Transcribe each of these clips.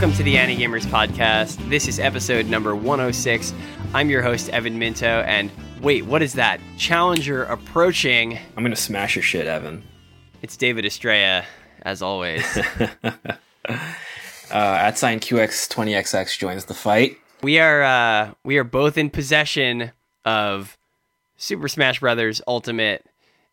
Welcome to the Ani-Gamers podcast. This is episode number 106. I'm your host, Evan Minto, and wait, what is that? Challenger approaching. I'm gonna smash your shit, Evan. It's David Estrella, as always. uh, at sign QX20XX joins the fight. We are uh, we are both in possession of Super Smash Brothers Ultimate,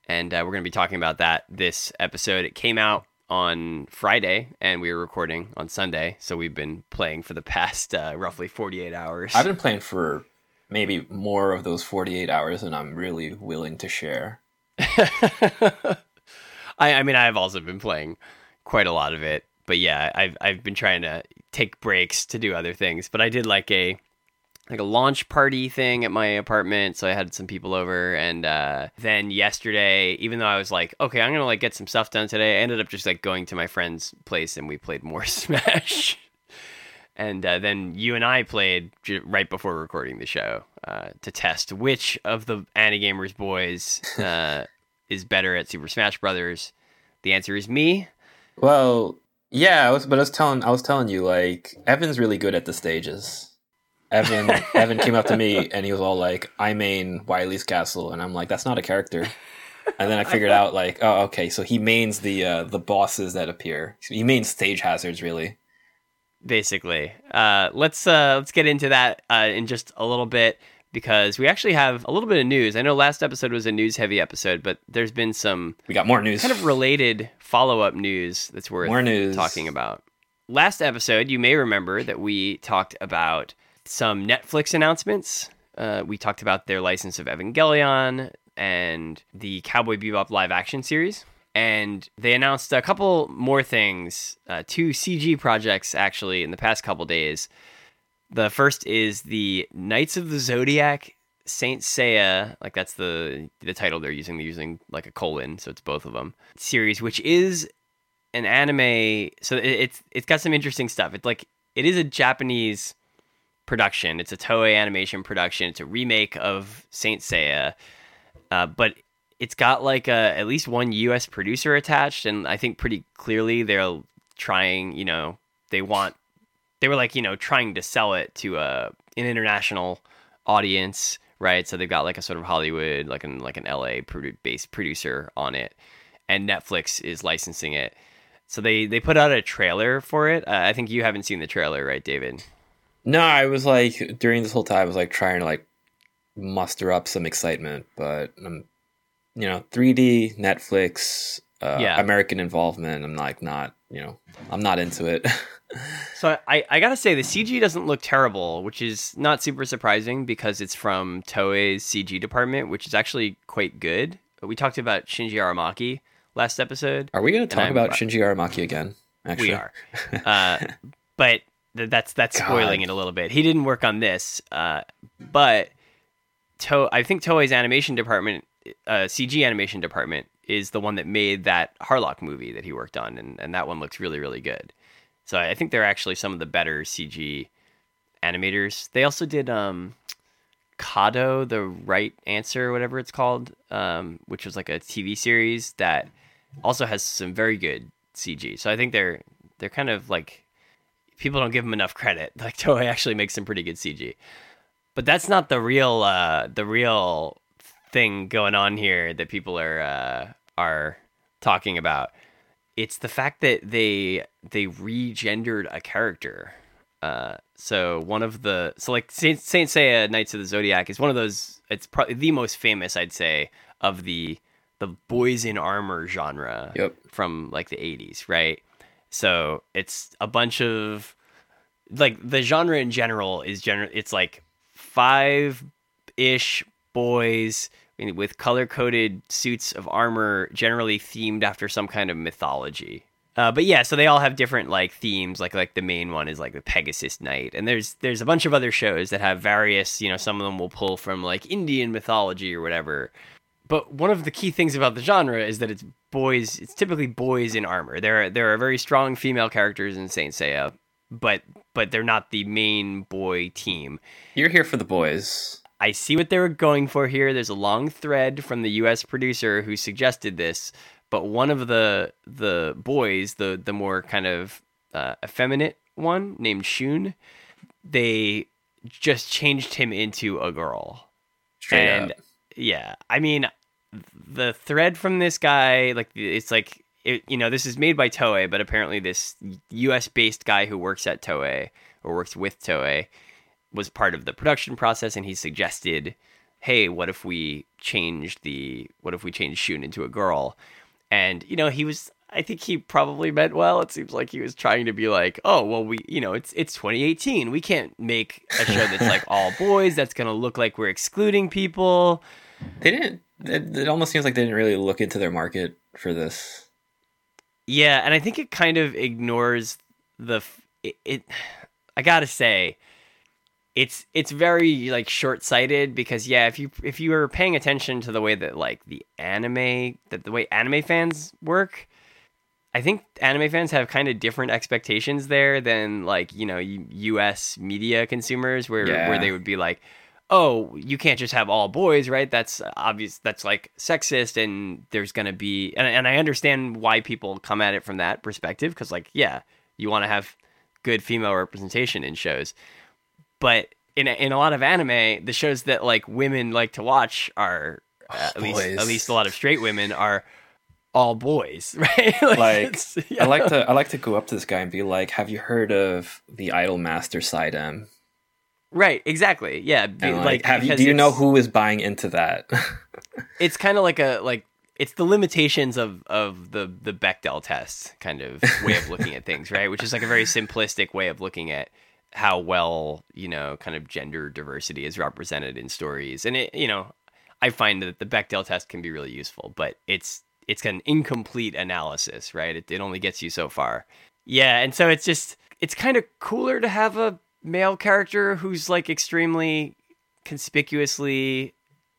and uh, we're going to be talking about that this episode. It came out on Friday, and we were recording on Sunday, so we've been playing for the past uh, roughly 48 hours. I've been playing for maybe more of those 48 hours than I'm really willing to share. I, I mean, I've also been playing quite a lot of it, but yeah, I've I've been trying to take breaks to do other things. But I did like a like a launch party thing at my apartment so i had some people over and uh, then yesterday even though i was like okay i'm gonna like get some stuff done today i ended up just like going to my friend's place and we played more smash. And uh, then you and i played j- right before recording the show uh, to test which of the Ani-Gamers boys uh, is better at super smash brothers. The answer is me. Well yeah I was, but i was telling i was telling you like evan's really good at the stages Evan Evan came up to me and he was all like, "I main Wily's castle," and I'm like, "That's not a character." And then I figured out like, oh, okay, so he mains the uh, the bosses that appear. He mains stage hazards, really. Basically, uh, let's uh, let's get into that uh, in just a little bit because we actually have a little bit of news. I know last episode was a news heavy episode, but there's been some we got more news, kind of related follow up news that's worth more news. talking about. Last episode, you may remember that we talked about some Netflix announcements. Uh, we talked about their license of Evangelion and the Cowboy Bebop live action series. And they announced a couple more things, uh, two CG projects actually in the past couple days. The first is the Knights of the Zodiac Saint Seiya, like that's the the title they're using. They're using like a colon, so it's both of them. Series, which is an anime. So it, it's it's got some interesting stuff. It's like it is a Japanese production. It's a Toei animation production. It's a remake of Saint Seiya, uh, but it's got like a, at least one U.S. producer attached, and I think pretty clearly they're trying. You know, they want they were like you know trying to sell it to a an international audience, right? So they've got like a sort of Hollywood, like an like an L.A. based producer on it, and Netflix is licensing it. So they they put out a trailer for it. Uh, I think you haven't seen the trailer, right, David? No, I was like during this whole time I was like trying to like muster up some excitement, but I'm, you know, 3D Netflix, uh, yeah. American involvement. I'm like not, you know, I'm not into it. so I, I gotta say the CG doesn't look terrible, which is not super surprising because it's from Toei's CG department, which is actually quite good. We talked about Shinji Aramaki last episode. Are we going to talk about Shinji Aramaki again? Actually, we are. Uh, but that's that's spoiling God. it a little bit. He didn't work on this, uh, but to- I think Toei's animation department, uh, CG animation department, is the one that made that Harlock movie that he worked on, and, and that one looks really really good. So I think they're actually some of the better CG animators. They also did um, Kado, the right answer, whatever it's called, um, which was like a TV series that also has some very good CG. So I think they're they're kind of like people don't give him enough credit. Like Toei actually makes some pretty good CG, but that's not the real uh, the real thing going on here that people are uh, are talking about. It's the fact that they they regendered a character. Uh, so one of the so like Saint, Saint Seiya Knights of the Zodiac is one of those. It's probably the most famous, I'd say, of the the boys in armor genre yep. from like the 80s, right? So it's a bunch of like the genre in general is general. It's like five ish boys with color coded suits of armor, generally themed after some kind of mythology. Uh, but yeah, so they all have different like themes. Like like the main one is like the Pegasus Knight, and there's there's a bunch of other shows that have various. You know, some of them will pull from like Indian mythology or whatever. But one of the key things about the genre is that it's boys. It's typically boys in armor. There are, there are very strong female characters in Saint Seiya, but but they're not the main boy team. You're here for the boys. I see what they were going for here. There's a long thread from the U.S. producer who suggested this, but one of the the boys, the the more kind of uh, effeminate one named Shun, they just changed him into a girl. Straight and up. yeah, I mean, the thread from this guy, like it's like it, you know, this is made by Toei, but apparently this U.S. based guy who works at Toei or works with Toei was part of the production process, and he suggested, "Hey, what if we change the what if we change Shun into a girl?" And you know, he was. I think he probably meant well. It seems like he was trying to be like, "Oh, well, we, you know, it's it's 2018. We can't make a show that's like all boys. That's gonna look like we're excluding people." They didn't. It, it almost seems like they didn't really look into their market for this. Yeah, and I think it kind of ignores the f- it, it I got to say it's it's very like short-sighted because yeah, if you if you are paying attention to the way that like the anime that the way anime fans work, I think anime fans have kind of different expectations there than like, you know, U- US media consumers where Yeah. where they would be like oh, you can't just have all boys, right? That's obvious. That's like sexist, and there's going to be, and, and I understand why people come at it from that perspective, because, like, yeah, you want to have good female representation in shows. But in a, in a lot of anime, the shows that like women like to watch are oh, at least at least a lot of straight women are all boys, right? Like, it's- yeah. I like to I like to go up to this guy and be like, "Have you heard of the Idol Master side M?" Right, exactly, yeah. be- like, like, have you do you know who is buying into that? it's kind of like a like it's the limitations of of the the Bechdel test kind of way of looking at things, right? Which is like a very simplistic way of looking at how well you know kind of gender diversity is represented in stories, and it you know I find that the Bechdel test can be really useful, but it's it's an incomplete analysis, right? It, it only gets you so far. Yeah, and so it's just it's kind of cooler to have a male character who's like extremely conspicuously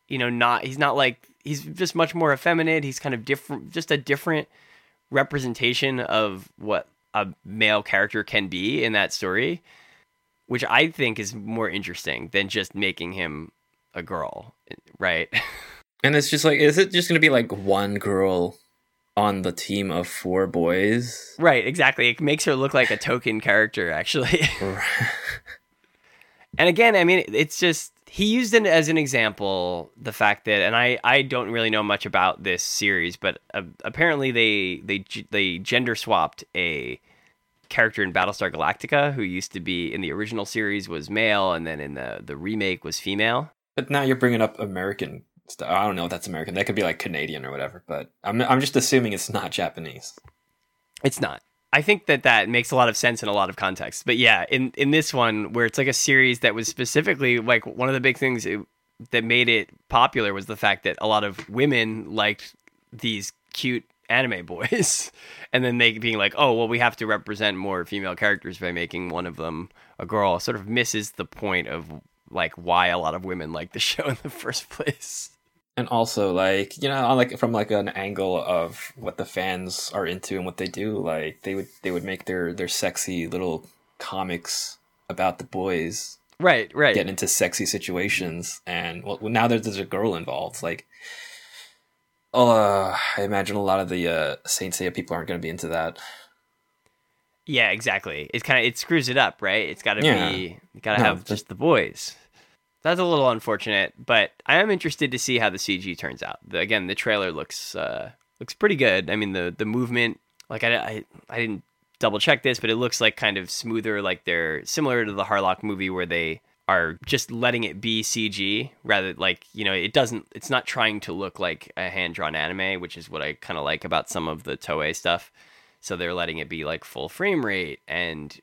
you know not he's not like he's just much more effeminate. He's kind of different just a different representation of what a male character can be in that story which i think is more interesting than just making him a girl right? And it's just like, is it just gonna be like one girl on the team of four boys? right exactly it makes her look like a token character actually And again, I mean, it's just he used it as an example the fact that, and I I don't really know much about this series, but uh, apparently they they they gender swapped a character in Battlestar Galactica who used to be in the original series was male, and then in the the remake was female. But now you're bringing up American. I don't know if that's American. That could be like Canadian or whatever. But I'm I'm just assuming it's not Japanese. It's not. I think that that makes a lot of sense in a lot of contexts. But yeah, in in this one where it's like a series that was specifically like one of the big things it, that made it popular was the fact that a lot of women liked these cute anime boys and then they being like, "Oh, well we have to represent more female characters by making one of them a girl." Sort of misses the point of like why a lot of women like the show in the first place. And also, like you know, like from like an angle of what the fans are into and what they do, like they would they would make their their sexy little comics about the boys Right, right. getting into sexy situations, and well, now that there's a girl involved, like, oh, uh, I imagine a lot of the uh, Saint Seiya people aren't going to be into that. Yeah, exactly. It's kind of it screws it up, right? It's got to Yeah. be got to No, have just the boys. That's a little unfortunate, but I am interested to see how the CG turns out. The, again, the trailer looks uh, looks pretty good. I mean, the the movement, like I, I I didn't double check this, but it looks like kind of smoother, like they're similar to the Harlock movie where they are just letting it be CG rather like you know it doesn't it's not trying to look like a hand drawn anime, which is what I kind of like about some of the Toei stuff. So they're letting it be like full frame rate and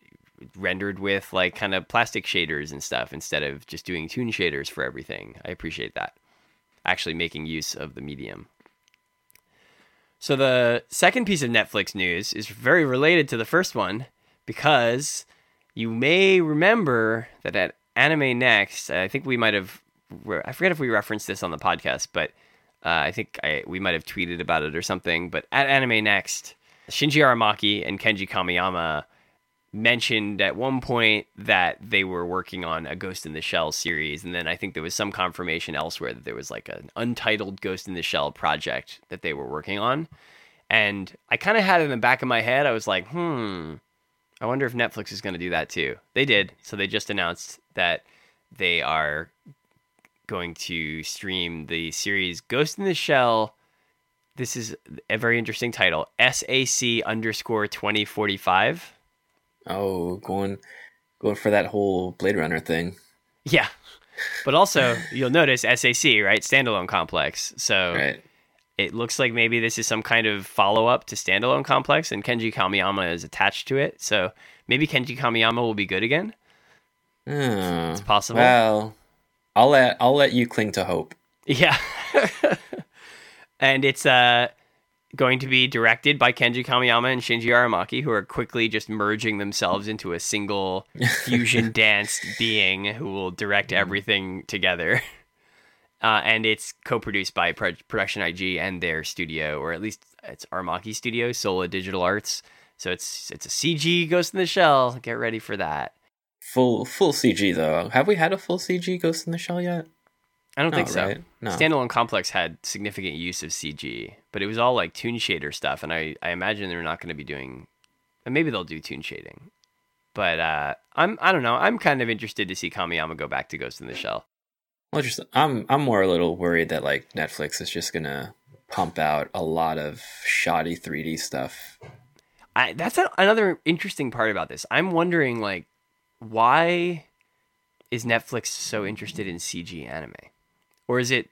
rendered with like kind of plastic shaders and stuff instead of just doing toon shaders for everything. I appreciate that. Actually making use of the medium. So the second piece of Netflix news is very related to the first one because you may remember that at Anime Next, I think we might have I forget if we referenced this on the podcast, but uh, I think I, we might have tweeted about it or something. But at Anime Next, Shinji Aramaki and Kenji Kamiyama mentioned at one point that they were working on a Ghost in the Shell series, and then I think there was some confirmation elsewhere that there was like an untitled Ghost in the Shell project that they were working on. And I kind of had it in the back of my head. I was like, hmm, I wonder if Netflix is going to do that too. They did. So they just announced that they are going to stream the series Ghost in the Shell. This is a very interesting title SAC underscore 2045. Oh, going going for that whole Blade Runner thing. Yeah. But also, you'll notice SAC, right? Standalone complex. So Right. it looks like maybe this is some kind of follow up to Standalone Complex, and Kenji Kamiyama is attached to it. So maybe Kenji Kamiyama will be good again. Oh, It's possible. Well, I'll let I'll let you cling to hope. Yeah. and it's uh going to be directed by Kenji Kamiyama and Shinji Aramaki, who are quickly just merging themselves into a single fusion danced being who will direct everything together. Uh, and it's co-produced by Pro- Production IG and their studio, or at least it's Aramaki Studio, Sola Digital Arts. So it's it's a CG Ghost in the Shell. Get ready for that. Full full CG though. Have we had a full CG Ghost in the Shell yet? I don't think No, so. right? No. Standalone Complex had significant use of CG, but it was all like toon shader stuff, and I, I imagine they're not going to be doing, and maybe they'll do toon shading, but uh, I'm I don't know. I'm kind of interested to see Kamiyama go back to Ghost in the Shell. Well, just I'm I'm more a little worried that like Netflix is just gonna pump out a lot of shoddy 3D stuff. I, that's a, another interesting part about this. I'm wondering like why is Netflix so interested in CG anime, or is it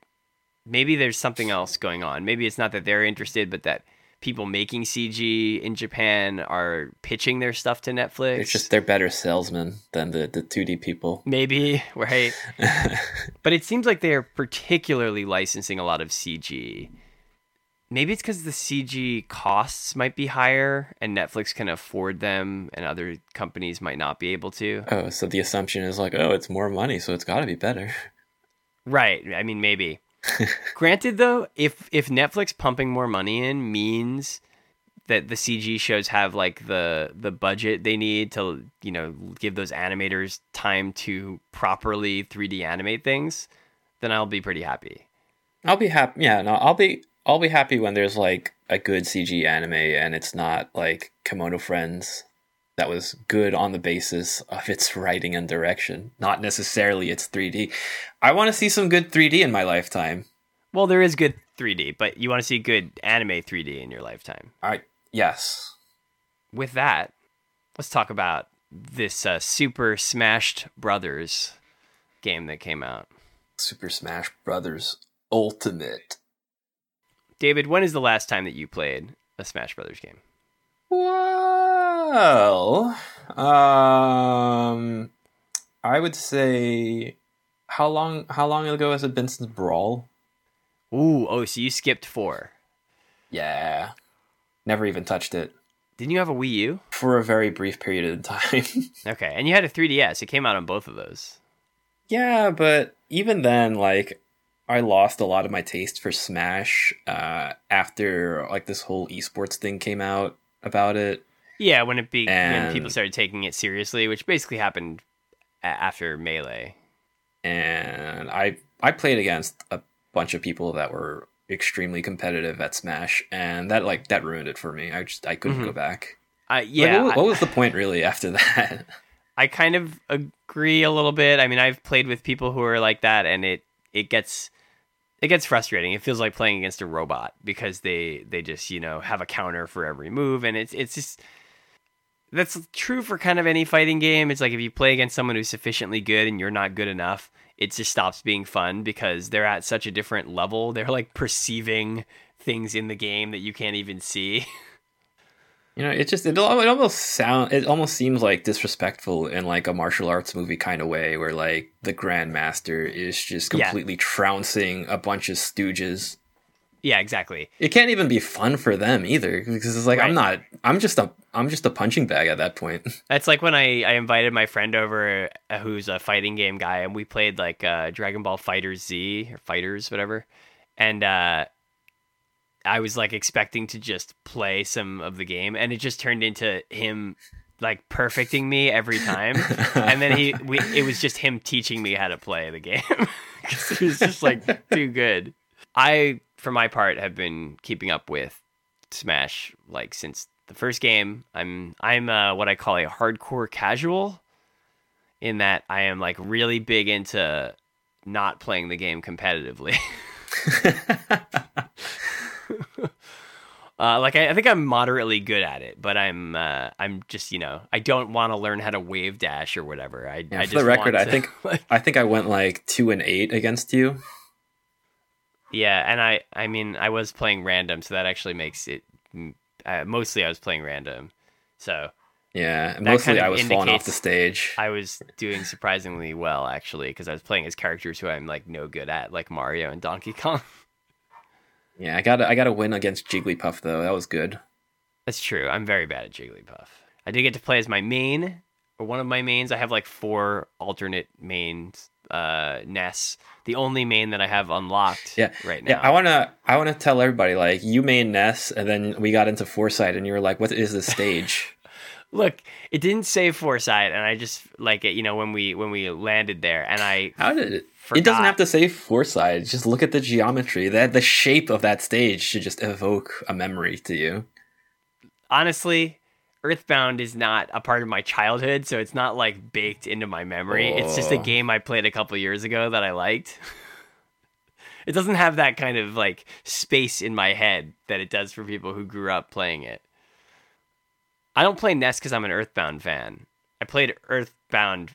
maybe there's something else going on? Maybe it's not that they're interested, but that people making CG in Japan are pitching their stuff to Netflix. It's just they're better salesmen than the the 2D people. maybe right, but it seems like they are particularly licensing a lot of CG. Maybe it's because the CG costs might be higher and Netflix can afford them and other companies might not be able to. oh, so the assumption is like, oh, it's more money, so it's got to be better. Right. I mean, maybe. Granted, though, if if Netflix pumping more money in means that the CG shows have like the the budget they need to you know give those animators time to properly 3D animate things, then I'll be pretty happy. I'll be happy. Yeah, no, I'll be I'll be happy when there's like a good CG anime and it's not like Kemono Friends that was good on the basis of its writing and direction, not necessarily its 3D. I want to see some good 3D in my lifetime. Well, there is good 3D, but you want to see good anime 3D in your lifetime. I yes. With that, let's talk about this uh, Super Smashed Brothers game that came out. Super Smash Brothers Ultimate. David, when is the last time that you played a Smash Brothers game? Well, um, I would say how long how long ago has it been since Brawl? Ooh, oh, so you skipped four. Yeah, never even touched it Didn't you have a Wii U? for a very brief period of time. Okay, and you had a 3DS. It came out on both of those. yeah, but even then, like, I lost a lot of my taste for Smash uh, after like this whole esports thing came out about it. Yeah, when it be when people started taking it seriously, which basically happened a- after Melee. and I I played against a bunch of people that were extremely competitive at Smash, and that like that ruined it for me. I just I couldn't Mhm. go back. Uh, Like, yeah, what, what was the point really after that? I kind of agree a little bit. I mean, I've played with people who are like that, and it it gets it gets frustrating. It feels like playing against a robot because they they just you know have a counter for every move, and it's it's just that's true for kind of any fighting game. It's like if you play against someone who's sufficiently good and you're not good enough, it just stops being fun because they're at such a different level. They're like perceiving things in the game that you can't even see. you know, it just it, it almost sound it almost seems like disrespectful in like a martial arts movie kind of way, where like the Grandmaster is just Yeah. completely trouncing a bunch of stooges. Yeah, exactly. It can't even be fun for them either, because it's like I'm not. I'm just a. I'm just a punching bag at that point. That's like when I, I invited my friend over uh, who's a fighting game guy and we played like uh, Dragon Ball Fighters Z or Fighters, whatever. And uh, I was like expecting to just play some of the game and it just turned into him like perfecting me every time. and then he, we, it was just him teaching me how to play the game 'Cause it was just like too good. I, for my part, have been keeping up with Smash like since the first game, I'm I'm uh, what I call a hardcore casual, in that I am like really big into not playing the game competitively. Uh, like I, I, think I'm moderately good at it, but I'm uh, I'm just you know I don't want to learn how to wave dash or whatever. I, yeah, I for the record, I think I think I went like two and eight against you. Yeah, and I I mean I was playing random, so that actually makes it. Uh, mostly, I was playing random, so yeah, mostly kind of I was falling off the stage. I was doing surprisingly well actually because I was playing as characters who I'm like no good at, like Mario and Donkey Kong. Yeah, I got I got a win against Jigglypuff though. That was good. That's true. I'm very bad at Jigglypuff. I did get to play as my main or one of my mains. I have like four alternate mains. Uh, Ness, the only main that I have unlocked. Yeah, right now. Yeah, I wanna I wanna tell everybody like you main Ness, and then we got into Fourside, and you were like, "What is this stage?" Look, it didn't say Fourside, and I just like it. You know, when we when we landed there, and I how did it? Forgot. It doesn't have to say Fourside. Just look at the geometry. That the shape of that stage should just evoke a memory to you. Honestly, Earthbound is not a part of my childhood, so it's not like baked into my memory. Oh. It's just a oh. game I played a couple years ago that I liked. it doesn't have that kind of like space in my head that it does for people who grew up playing it. I don't play Ness because I'm an Earthbound fan. I played Earthbound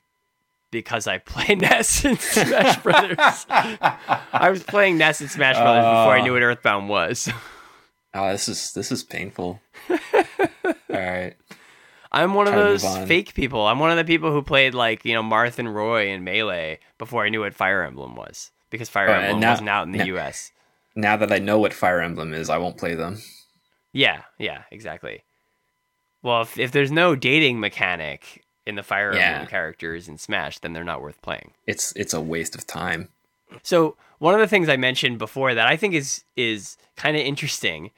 because I play Ness in Smash Brothers. I was playing Ness in Smash Brothers uh, before I knew what Earthbound was. oh, this is this is painful. All right. I'm one of those fake people. I'm one of the people who played like, you know, Marth and Roy in Melee before I knew what Fire Emblem was. Because Fire oh, right, Emblem now, wasn't out in the now, US. Now that I know what Fire Emblem is, I won't play them. Yeah, yeah, exactly. Well, if, if there's no dating mechanic, in the Fire yeah. Emblem characters in Smash, then they're not worth playing. It's it's a waste of time. So one of the things I mentioned before that I think is is kind of interesting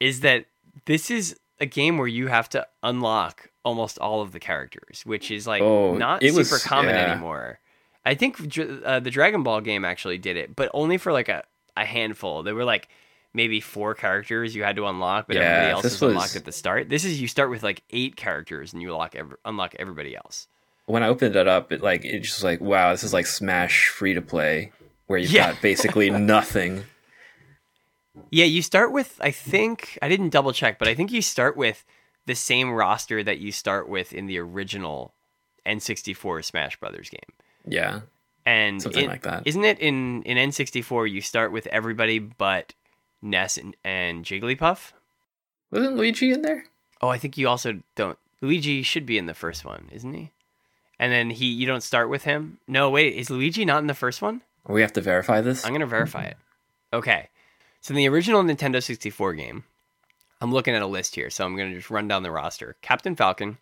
is that this is a game where you have to unlock almost all of the characters, which is like oh, not super was, common yeah. anymore. I think uh, the Dragon Ball game actually did it, but only for like a, a handful. They were like maybe four characters you had to unlock, but yeah, everybody else is was... unlocked at the start. This is you start with like eight characters and you unlock every, unlock everybody else. When I opened it up, it like it's just like wow, this is like Smash free to play where you've yeah. got basically nothing. Yeah, you start with I think I didn't double check, but I think you start with the same roster that you start with in the original N64 Smash Brothers game. Yeah. And something in, like that. Isn't it in in N64 you start with everybody but Ness and, and Jigglypuff. Wasn't Luigi in there? Oh, I think you also don't. Luigi should be in the first one, isn't he? And then he, you don't start with him. No, wait, is Luigi not in the first one? We have to verify this. I'm gonna verify it. Okay, so in the original Nintendo 64 game, I'm looking at a list here, so I'm gonna just run down the roster: Captain Falcon,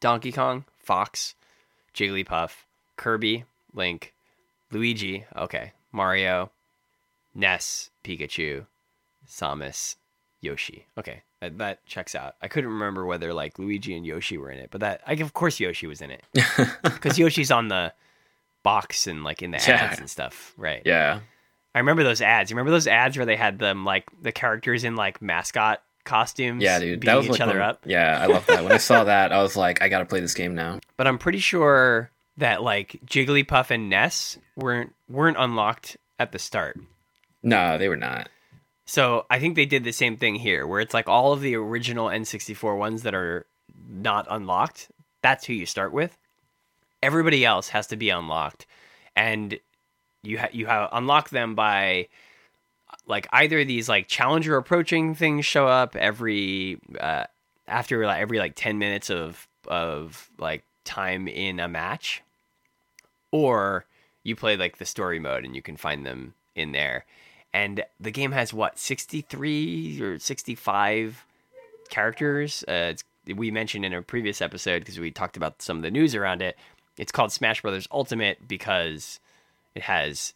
Donkey Kong, Fox, Jigglypuff, Kirby, Link, Luigi. Okay, Mario, Ness, Pikachu, Samus, Yoshi. Okay, that, that, checks out. I couldn't remember whether like Luigi and Yoshi were in it, but that I of course Yoshi was in it because Yoshi's on the box and like in the yeah. ads and stuff, right? Yeah. I remember those ads. You remember those ads where they had them like the characters in like mascot costumes? Yeah, dude, that was each like other up. Yeah, I love that. when I saw that, I was like, I got to play this game now. But I'm pretty sure that like Jigglypuff and Ness weren't weren't unlocked at the start. No, they were not. So I think they did the same thing here, where it's like all of the original N64 ones that are not unlocked. That's who you start with. Everybody else has to be unlocked, and you ha- you have unlock them by like either these like challenger approaching things show up every uh, after like every like ten minutes of of like time in a match, or you play like the story mode and you can find them in there. And the game has what 63 or 65 characters? Uh, we mentioned in a previous episode because we talked about some of the news around it. It's called smash brothers ultimate because it has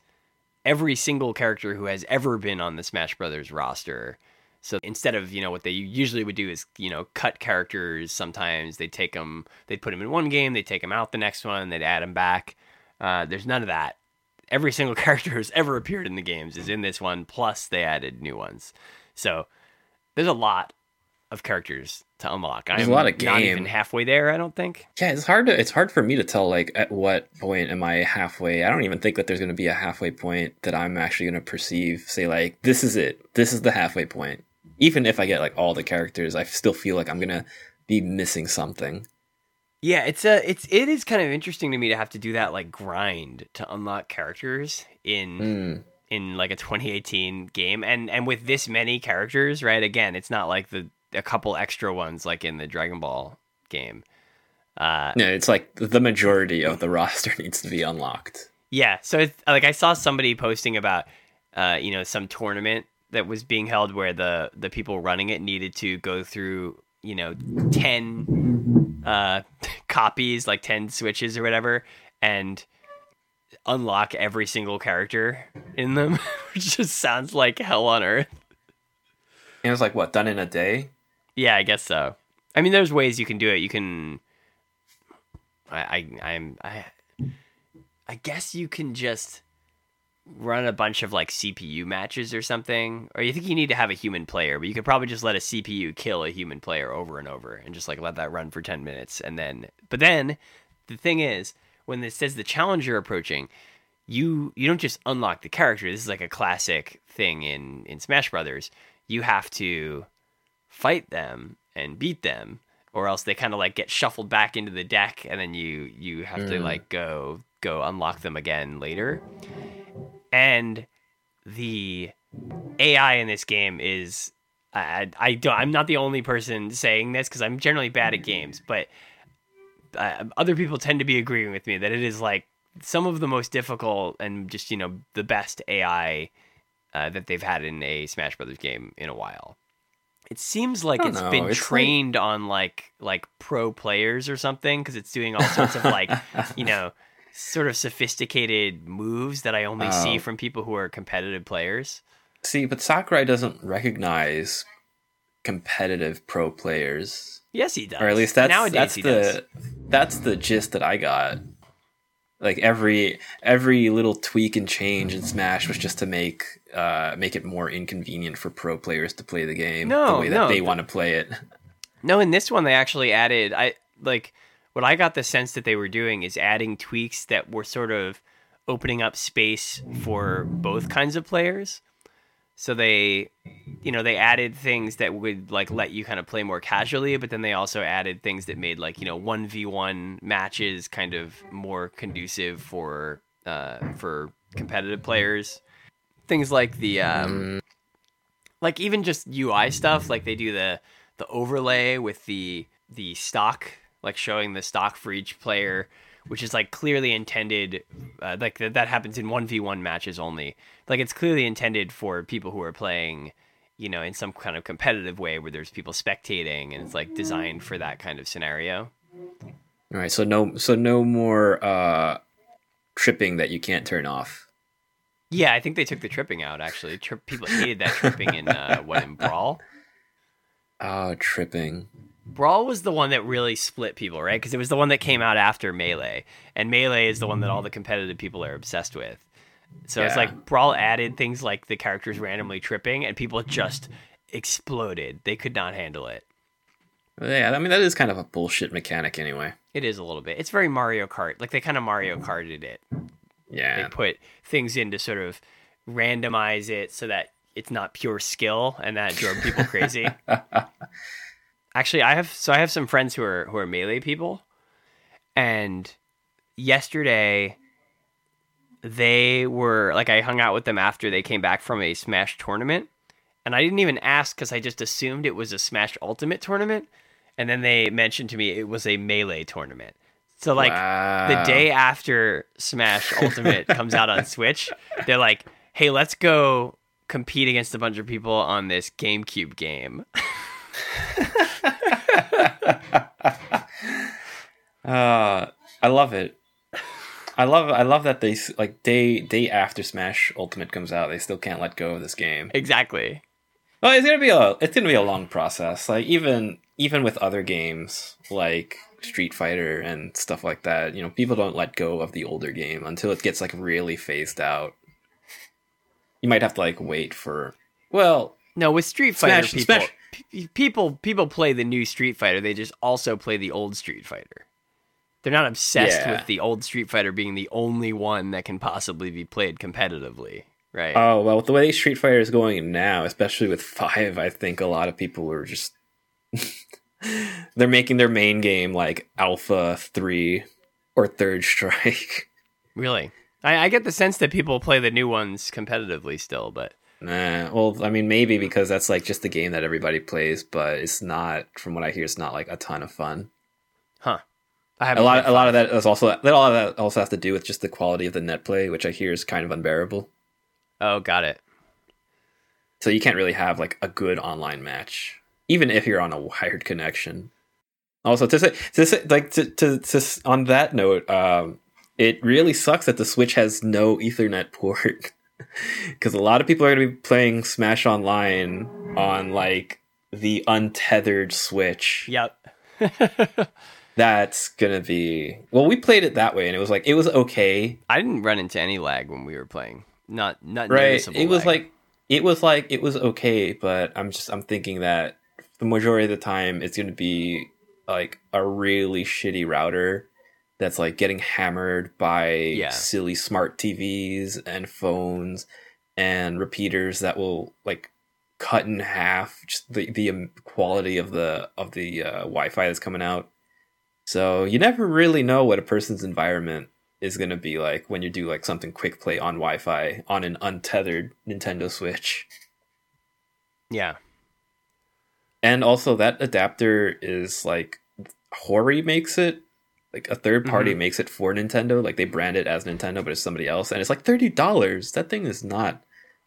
every single character who has ever been on the smash brothers roster so instead of you know what they usually would do is you know cut characters sometimes they take them they'd put them in one game they take them out the next one they'd add them back uh, there's none of that every single character who's ever appeared in the games is in this one. Plus, they added new ones. So there's a lot of characters to unlock. There's I'm a lot of not game. even halfway there. I don't think. Yeah, it's hard to it's hard for me to tell like at what point am I halfway. I don't even think that there's going to be a halfway point that I'm actually going to perceive. Say like this is it. This is the halfway point. Even if I get like all the characters, I still feel like I'm going to be missing something. Yeah, it's a it's it is kind of interesting to me to have to do that like grind to unlock characters in Mm. in like a 2018 game and and with this many characters, right? Again, it's not like the a couple extra ones like in the Dragon Ball game. Uh Yeah, it's like the majority of the roster needs to be unlocked. yeah, so it's like I saw somebody posting about uh you know some tournament that was being held where the the people running it needed to go through, you know, 10 uh copies, like 10 switches or whatever and unlock every single character in them, which just sounds like hell on earth. And it was like what done in a day. Yeah, I guess so. I mean, there's ways you can do it. You can. I, I I'm I. I guess you can just run a bunch of like CPU matches or something, or you think you need to have a human player, but you could probably just let a CPU kill a human player over and over, and just like let that run for ten minutes, and then. But then, the thing is, when it says the challenger approaching, you you don't just unlock the character. This is like a classic thing in in Smash Brothers. You have to fight them and beat them or else they kind of like get shuffled back into the deck and then you you have to Mm. like go go unlock them again later and the ai in this game is i I- i don't i'm not the only person saying this because i'm generally bad at games but uh, other people tend to be agreeing with me that it is like some of the most difficult and just you know the best ai uh, that they've had in a smash brothers game in a while it seems like it's know, been it's like- trained on like like pro players or something because it's doing all sorts of like you know sort of sophisticated moves that i only see Oh. from people who are competitive players See, but Sakurai doesn't recognize competitive pro players. yes he does or at least that's nowadays that's the does that's the gist that I got. Like every every little tweak and change in Smash was just to make uh make it more inconvenient for pro players to play the game No, the way that no, they want to play it. No, in this one they actually added I like what I got the sense that they were doing is adding tweaks that were sort of opening up space for both kinds of players. So they you know, they added things that would like let you kind of play more casually, but then they also added things that made like, you know, 1v1 matches kind of more conducive for uh for competitive players. Things like the um like even just UI stuff, like they do the the overlay with the the stock, like showing the stock for each player, which is like clearly intended, uh, like that that happens in one v one matches only. Like it's clearly intended for people who are playing, you know, in some kind of competitive way where there's people spectating, and it's like designed for that kind of scenario. All right, so no so no more uh tripping that you can't turn off. Yeah, I think they took the tripping out. Actually, Tri- people hated that tripping in uh, what in Brawl. Oh, tripping. Brawl was the one that really split people, right? Because it was the one that came out after Melee, and Melee is the one that all the competitive people are obsessed with. So it's like Brawl added things like the characters randomly tripping, and people just exploded. They could not handle it. Yeah, I mean that is kind of a bullshit mechanic anyway. It is a little bit. It's very Mario Kart. Like they kind of Mario Karted it. Yeah. They Yeah. put things in to sort of randomize it so that it's not pure skill, and that drove people crazy. Actually, I have so I have some friends who are who are melee people, and yesterday they were like I hung out with them after they came back from a Smash tournament, and I didn't even ask because I just assumed it was a Smash Ultimate tournament, and then they mentioned to me it was a melee tournament. So like the day after Smash Ultimate comes out on Switch, they're like, "Hey, let's go compete against a bunch of people on this GameCube game." Uh, I love it. I love I love that they like day day after Smash Ultimate comes out, they still can't let go of this game. exactly. Well, it's gonna be a it's gonna be a long process. Like even even with other games like Street Fighter and stuff like that, you know, people don't let go of the older game until it gets like really phased out. You might have to like wait for well, No, with Street Fighter, Smash people Smash p- people people play the new Street Fighter. They just also play the old Street Fighter. They're not obsessed Yeah. with the old Street Fighter being the only one that can possibly be played competitively, right? Oh well, with the way Street Fighter is going now, especially with five, I think a lot of people are just they're making their main game like Alpha Three or Third Strike. really, I, I get the sense that people play the new ones competitively still, but Nah, well, I mean, maybe because that's like just the game that everybody plays, but it's not. From what I hear, it's not like a ton of fun. huh? I A haven't lot, a lot of that is also a lot of that also has to do with just the quality of the net play, which I hear is kind of unbearable. Oh, got it. So you can't really have like a good online match, even if you're on a wired connection. Also, to say, to say like to, to, to on that note, um, it really sucks that the Switch has no Ethernet port because a lot of people are going to be playing Smash Online on like the untethered Switch. Yep. That's gonna be well. We played it that way, and it was like it was okay, I didn't run into any lag when we were playing. Not not right? noticeable It was lag. like it was like it was okay, but I'm just I'm thinking that the majority of the time it's going to be like a really shitty router that's like getting hammered by Yeah. silly smart TVs and phones and repeaters that will like cut in half just the the um, quality of the of the uh, Wi-Fi that's coming out. So you never really know what a person's environment is going to be like when you do like something quick play on Wi-Fi on an untethered Nintendo Switch. yeah. And also that adapter is like Hori makes it like a third party mm-hmm. makes it for Nintendo. Like they brand it as Nintendo, but it's somebody else, and it's like thirty dollars. That thing is not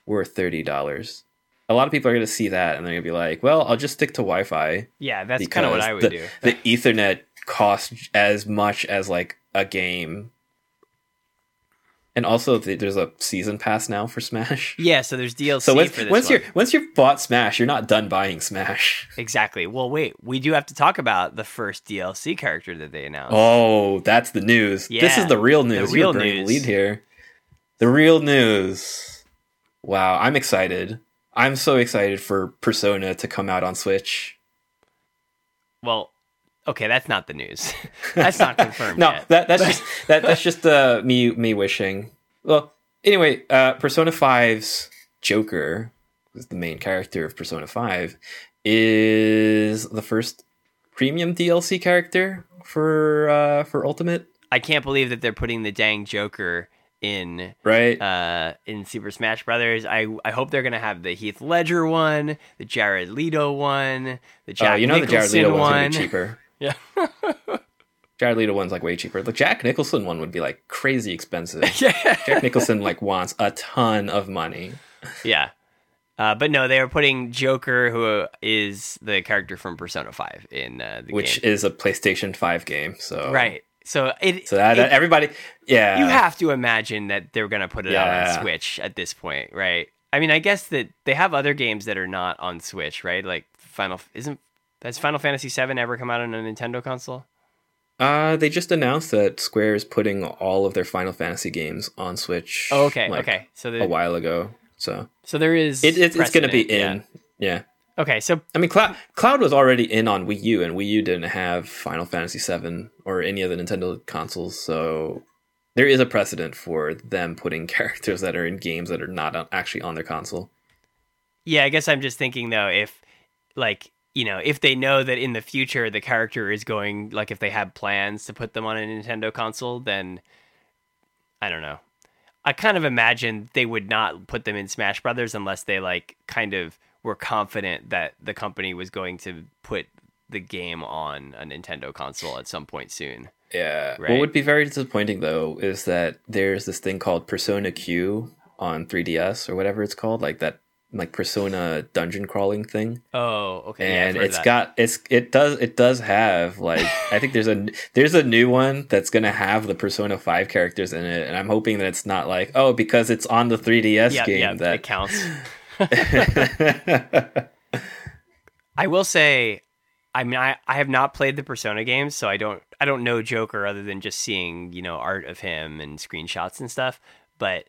worth thirty dollars. A lot of people are going to see that and they're going to be like, "Well, I'll just stick to Wi-Fi." Yeah, that's kind of what I would the, do. The Ethernet costs as much as like a game, and also there's a season pass now for Smash. Yeah, so there's DLC So once, once you're once you've bought Smash, you're not done buying Smash. Exactly. Well, wait, we do have to talk about the first DLC character that they announced. Oh, that's the news. this is the real news. The real You're burning the news. lead here. The real news. Wow, I'm excited. I'm so excited for Persona to come out on Switch. Well, okay, that's not the news. that's not confirmed No, yet. that that's just that that's just uh, me me wishing. Well, anyway, uh, Persona 5's Joker, who's the main character of Persona 5, is the first premium DLC character for uh, for Ultimate, I can't believe that they're putting the dang Joker in right? uh in Super Smash Brothers. I I hope they're gonna have the Heath Ledger one, the Jared Leto one, the Uh, Jack you know the Jared Nicholson Leto one. be cheaper. Yeah. Jared Leto one's like way cheaper. The Jack Nicholson one would be like crazy expensive. yeah. Jack Nicholson like wants a ton of money. Yeah. Uh, but no, they are putting Joker, who is the character from Persona Five, in uh, the which game. is a PlayStation 5 game. So right. So it. So that, it- everybody, yeah, you have to imagine that they're gonna put it out on Switch at this point, right? I mean, I guess that they have other games that are not on Switch, right? Like Final isn't has Final Fantasy VII ever come out on a Nintendo console? Uh, they just announced that Square is putting all of their Final Fantasy games on Switch. Oh, okay, like, okay. So A while ago, so so there is it, it's it's gonna be in. Yeah. yeah. Okay, so I mean, Cloud Cloud was already in on Wii U, and Wii U didn't have Final Fantasy VII or any of the Nintendo consoles, so there is a precedent for them putting characters that are in games that are not actually on their console. Yeah, I guess I'm just thinking though, if like you know, if they know that in the future the character is going, like if they have plans to put them on a Nintendo console, then I don't know. I kind of imagine they would not put them in Smash Brothers unless they like kind of were confident that the company was going to put the game on a Nintendo console at some point soon. Yeah. Right. What would be very disappointing though is that there's this thing called Persona Q on 3DS or whatever it's called, like that like Persona dungeon crawling thing. Oh, okay. and heard it's got it's it does it does have like I think there's a there's a new one that's gonna have the Persona 5 characters in it and I'm hoping that it's not like oh because it's on the 3DS yeah, game yeah, that it counts. I will say, I mean, I, I have not played the Persona games, so I don't I don't know Joker other than just seeing you know art of him and screenshots and stuff. But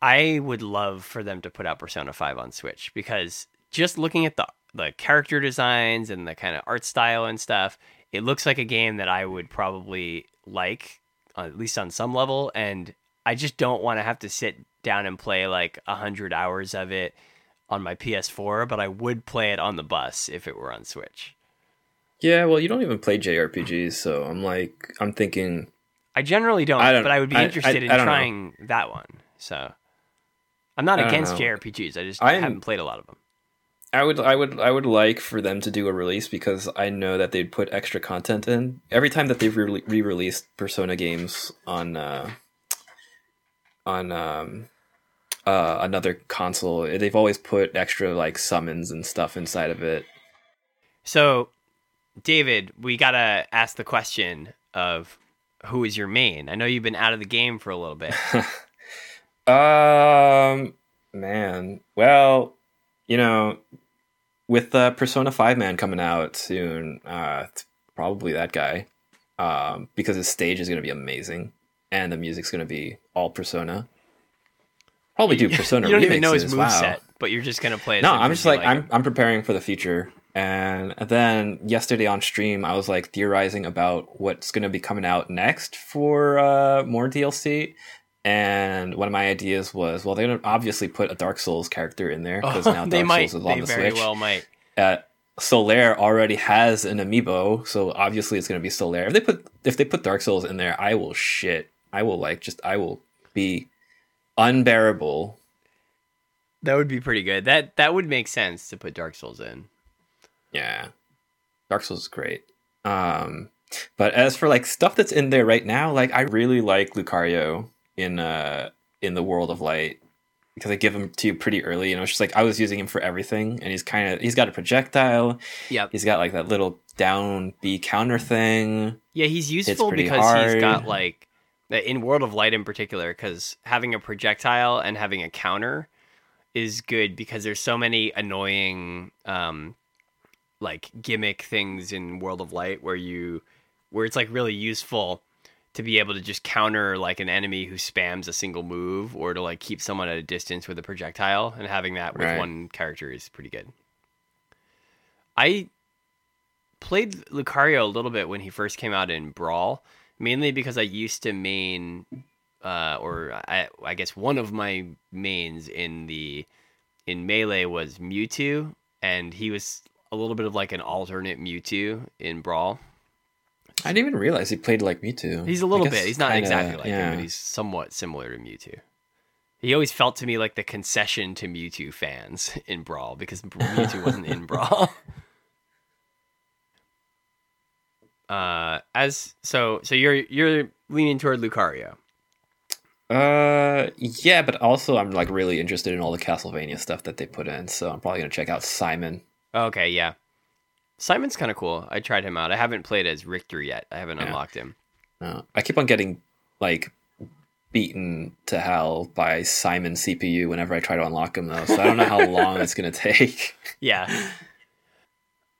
I would love for them to put out Persona Five on Switch because just looking at the the character designs and the kind of art style and stuff, it looks like a game that I would probably like, uh, at least on some level. And I just don't want to have to sit down and play like a hundred hours of it on my PS4, but I would play it on the bus if it were on Switch. Yeah, well, you don't even play JRPGs, so I'm like, I'm thinking. I generally don't, I don't- but I would be I- interested I- in don't know. trying that one. So I'm not against know. JRPGs. I just I'm- haven't played a lot of them. I would, I would, I would like for them to do a release because I know that they'd put extra content in every time that they've re- re-released Persona games on, uh, on um, uh, another console. They've always put extra like summons and stuff inside of it. So, David, we gotta ask the question of who is your main. I know you've been out of the game for a little bit. Um, man. Well, you know, with uh, Persona Five Man coming out soon, uh, probably that guy. Um, because his stage is going to be amazing, and the music's going to be all Persona. Probably do Persona. you don't even know his remixes, move wow. set, but you're just gonna play it. No, I'm just like, like I'm. I'm preparing for the future. And then yesterday on stream, I was like theorizing about what's going to be coming out next for uh, more DLC. And one of my ideas was, well, they're going to obviously put a Dark Souls character in there because now Oh, they Dark might. Souls is They on the very well might. Uh, Solaire already has an amiibo, so obviously it's going to be Solaire. If they put if they put Dark Souls in there, I will shit. I will like just I will be unbearable. That would be pretty good. That that would make sense to put Dark Souls in. Yeah. Dark Souls is great. Um but as for like stuff that's in there right now, like I really like Lucario in uh in the World of Light because I give him to you pretty early. You know, it's just like I was using him for everything, and he's kind of he's got a projectile. Yep. He's got like that little down B counter thing. Yeah, he's useful because he's got like in World of Light in particular, because having a projectile and having a counter is good because there's so many annoying um like gimmick things in World of Light where you where it's like really useful to be able to just counter like an enemy who spams a single move or to like keep someone at a distance with a projectile and having that with Right. one character is pretty good. I played Lucario a little bit when he first came out in Brawl, mainly because I used to main, uh, or I, I guess one of my mains in the in Melee was Mewtwo, and he was a little bit of like an alternate Mewtwo in Brawl. I didn't even realize he played like Mewtwo. He's a little bit. He's not kinda, exactly like yeah. him, but he's somewhat similar to Mewtwo. He always felt to me like the concession to Mewtwo fans in Brawl because Mewtwo wasn't in Brawl. Uh, as so, so you're you're leaning toward Lucario. Uh, yeah, but also I'm like really interested in all the Castlevania stuff that they put in, so I'm probably gonna check out Simon. Okay, yeah. Simon's kind of cool. I tried him out. I haven't played as Richter yet. I haven't Yeah. unlocked him. Uh, I keep on getting like beaten to hell by Simon CPU whenever I try to unlock him though, so I don't know how long it's gonna take. Yeah.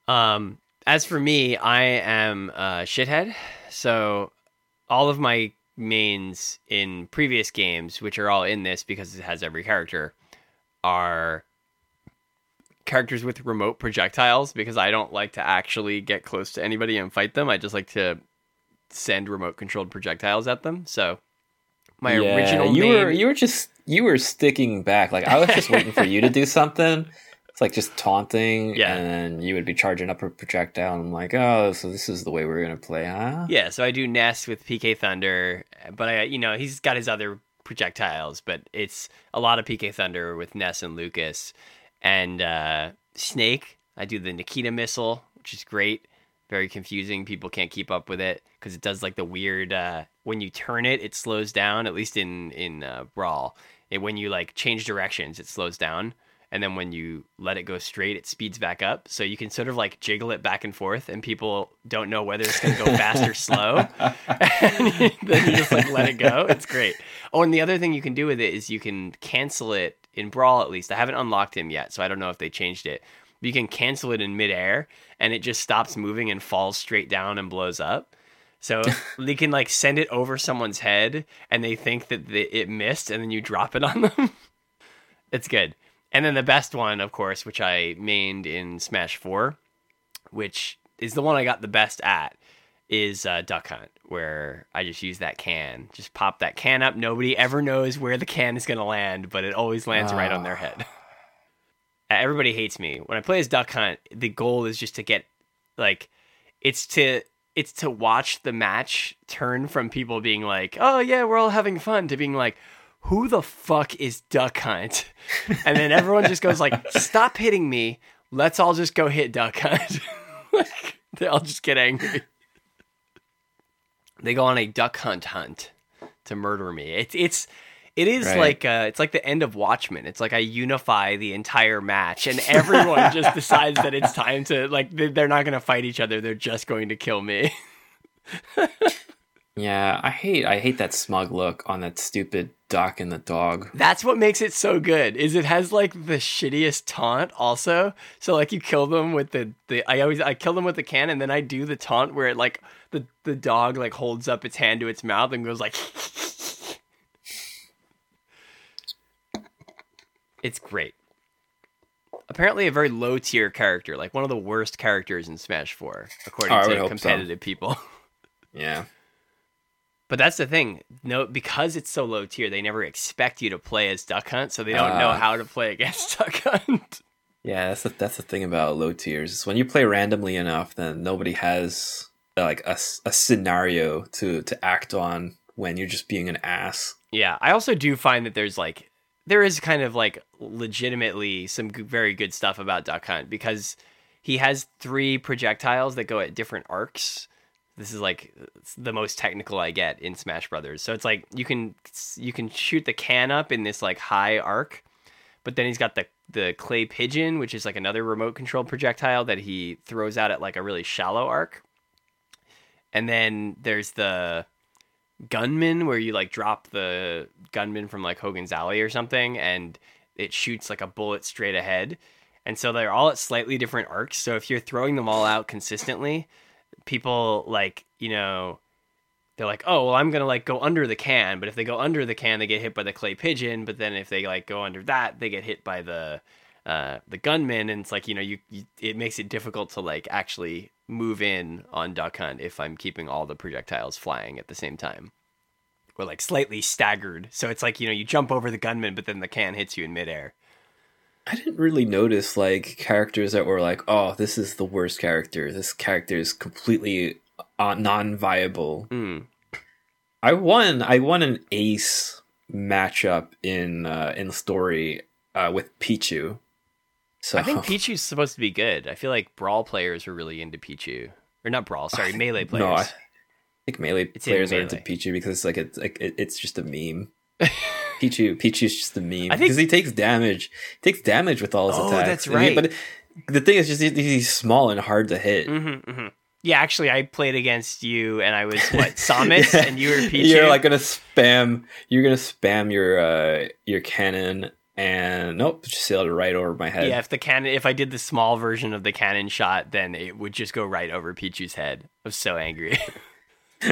Um, as for me, I am a shithead. So all of my mains in previous games, which are all in this because it has every character, are characters with remote projectiles because I don't like to actually get close to anybody and fight them. I just like to send remote controlled projectiles at them. So my Yeah, original you were you were just you were sticking back. Like I was just waiting for you to do something. It's like just taunting, Yeah. and then you would be charging up a projectile. And I'm like, oh, so this is the way we're gonna play, huh? Yeah, so I do Ness with PK Thunder, but I, you know, he's got his other projectiles, but it's a lot of PK Thunder with Ness and Lucas, and uh, Snake. I do the Nikita missile, which is great. Very confusing. People can't keep up with it because it does like the weird. Uh, when you turn it, it slows down. At least in in uh, Brawl, it, when you like change directions, it slows down. And then when you let it go straight, it speeds back up. So you can sort of like jiggle it back and forth, and people don't know whether it's going to go fast or slow. and then you just like let it go. It's great. Oh, and the other thing you can do with it is you can cancel it in Brawl at least. I haven't unlocked him yet, so I don't know if they changed it. But you can cancel it in midair, and it just stops moving and falls straight down and blows up. So they can like send it over someone's head, and they think that the, it missed, and then you drop it on them. it's good. And then the best one, of course, which I mained in Smash 4, which is the one I got the best at, is uh, Duck Hunt, where I just use that can. Just pop that can up. Nobody ever knows where the can is going to land, but it always lands right on their ah. head. Everybody hates me. When I play as Duck Hunt, the goal is just to get, like, it's to it's to watch the match turn from people being like, "Oh yeah, we're all having fun," to being like, "Who the fuck is Duck Hunt?" And then everyone just goes like, "Stop hitting me. Let's all just go hit Duck Hunt." like, they all just get angry. They go on a duck hunt hunt to murder me. It's it's it is Right. like uh, it's like the end of Watchmen. It's like I unify the entire match, and everyone just decides that it's time to like they- they're not going to fight each other. They're just going to kill me. Yeah, I hate I hate that smug look on that stupid duck and the dog. That's what makes it so good. Is it has like the shittiest taunt also. So like you kill them with the the I always I kill them with the can, and then I do the taunt where it like the the dog like holds up its hand to its mouth and goes like. it's great. Apparently, a very low tier character, like one of the worst characters in Smash Four, according Oh, to hope so. competitive people. Yeah. But that's the thing. No, because it's so low tier, they never expect you to play as Duck Hunt, so they don't know Ah. how to play against Duck Hunt. Yeah, that's the, that's the thing about low tiers. is When you play randomly enough, then nobody has uh, like a scenario to to act on when you're just being an ass. yeah, I also do find that there's like there is kind of like legitimately some very good stuff about Duck Hunt because he has three projectiles that go at different arcs. This is like the most technical I get in Smash Brothers. So it's like you can you can shoot the can up in this like high arc, but then he's got the the clay pigeon, which is like another remote control projectile that he throws out at like a really shallow arc. And then there's the gunman where you like drop the gunman from like Hogan's Alley or something and it shoots like a bullet straight ahead. And so they're all at slightly different arcs. So if you're throwing them all out consistently, people like, you know, they're like, "Oh, well I'm to like go under the can." But if they go under the can, they get hit by the clay pigeon, but then if they like go under that, they get hit by the uh, the gunman, and it's like you know you, you it makes it difficult to like actually move in on duck hunt if I'm keeping all the projectiles flying at the same time, or like slightly staggered. So it's like you know you jump over the gunman, but then the can hits you in midair. I didn't really notice like characters that were like, "Oh, this is the worst character. This character is completely uh, non-viable." Hmm. I won. I won an ace matchup in uh, in story uh, with Pichu. So I think Pichu's supposed to be good. I feel like brawl players were really into Pichu, or not brawl, sorry, melee players. No, I think melee It's players are into Pichu because like it's like it, it's just a meme. Pichu, Pichu's just a meme I think- because he takes damage. He takes damage with all his Oh, attacks. that's And he- right. but it- the thing is, just he- he's small and hard to hit. hmm hmm Yeah, actually, I played against you, and I was what Samus, Yeah. and you were Pichu. You're like gonna spam. You're gonna spam your uh your cannon, and nope, just sailed right over my head. yeah, if the cannon, if I did the small version of the cannon shot, then it would just go right over Pichu's head. I was so angry.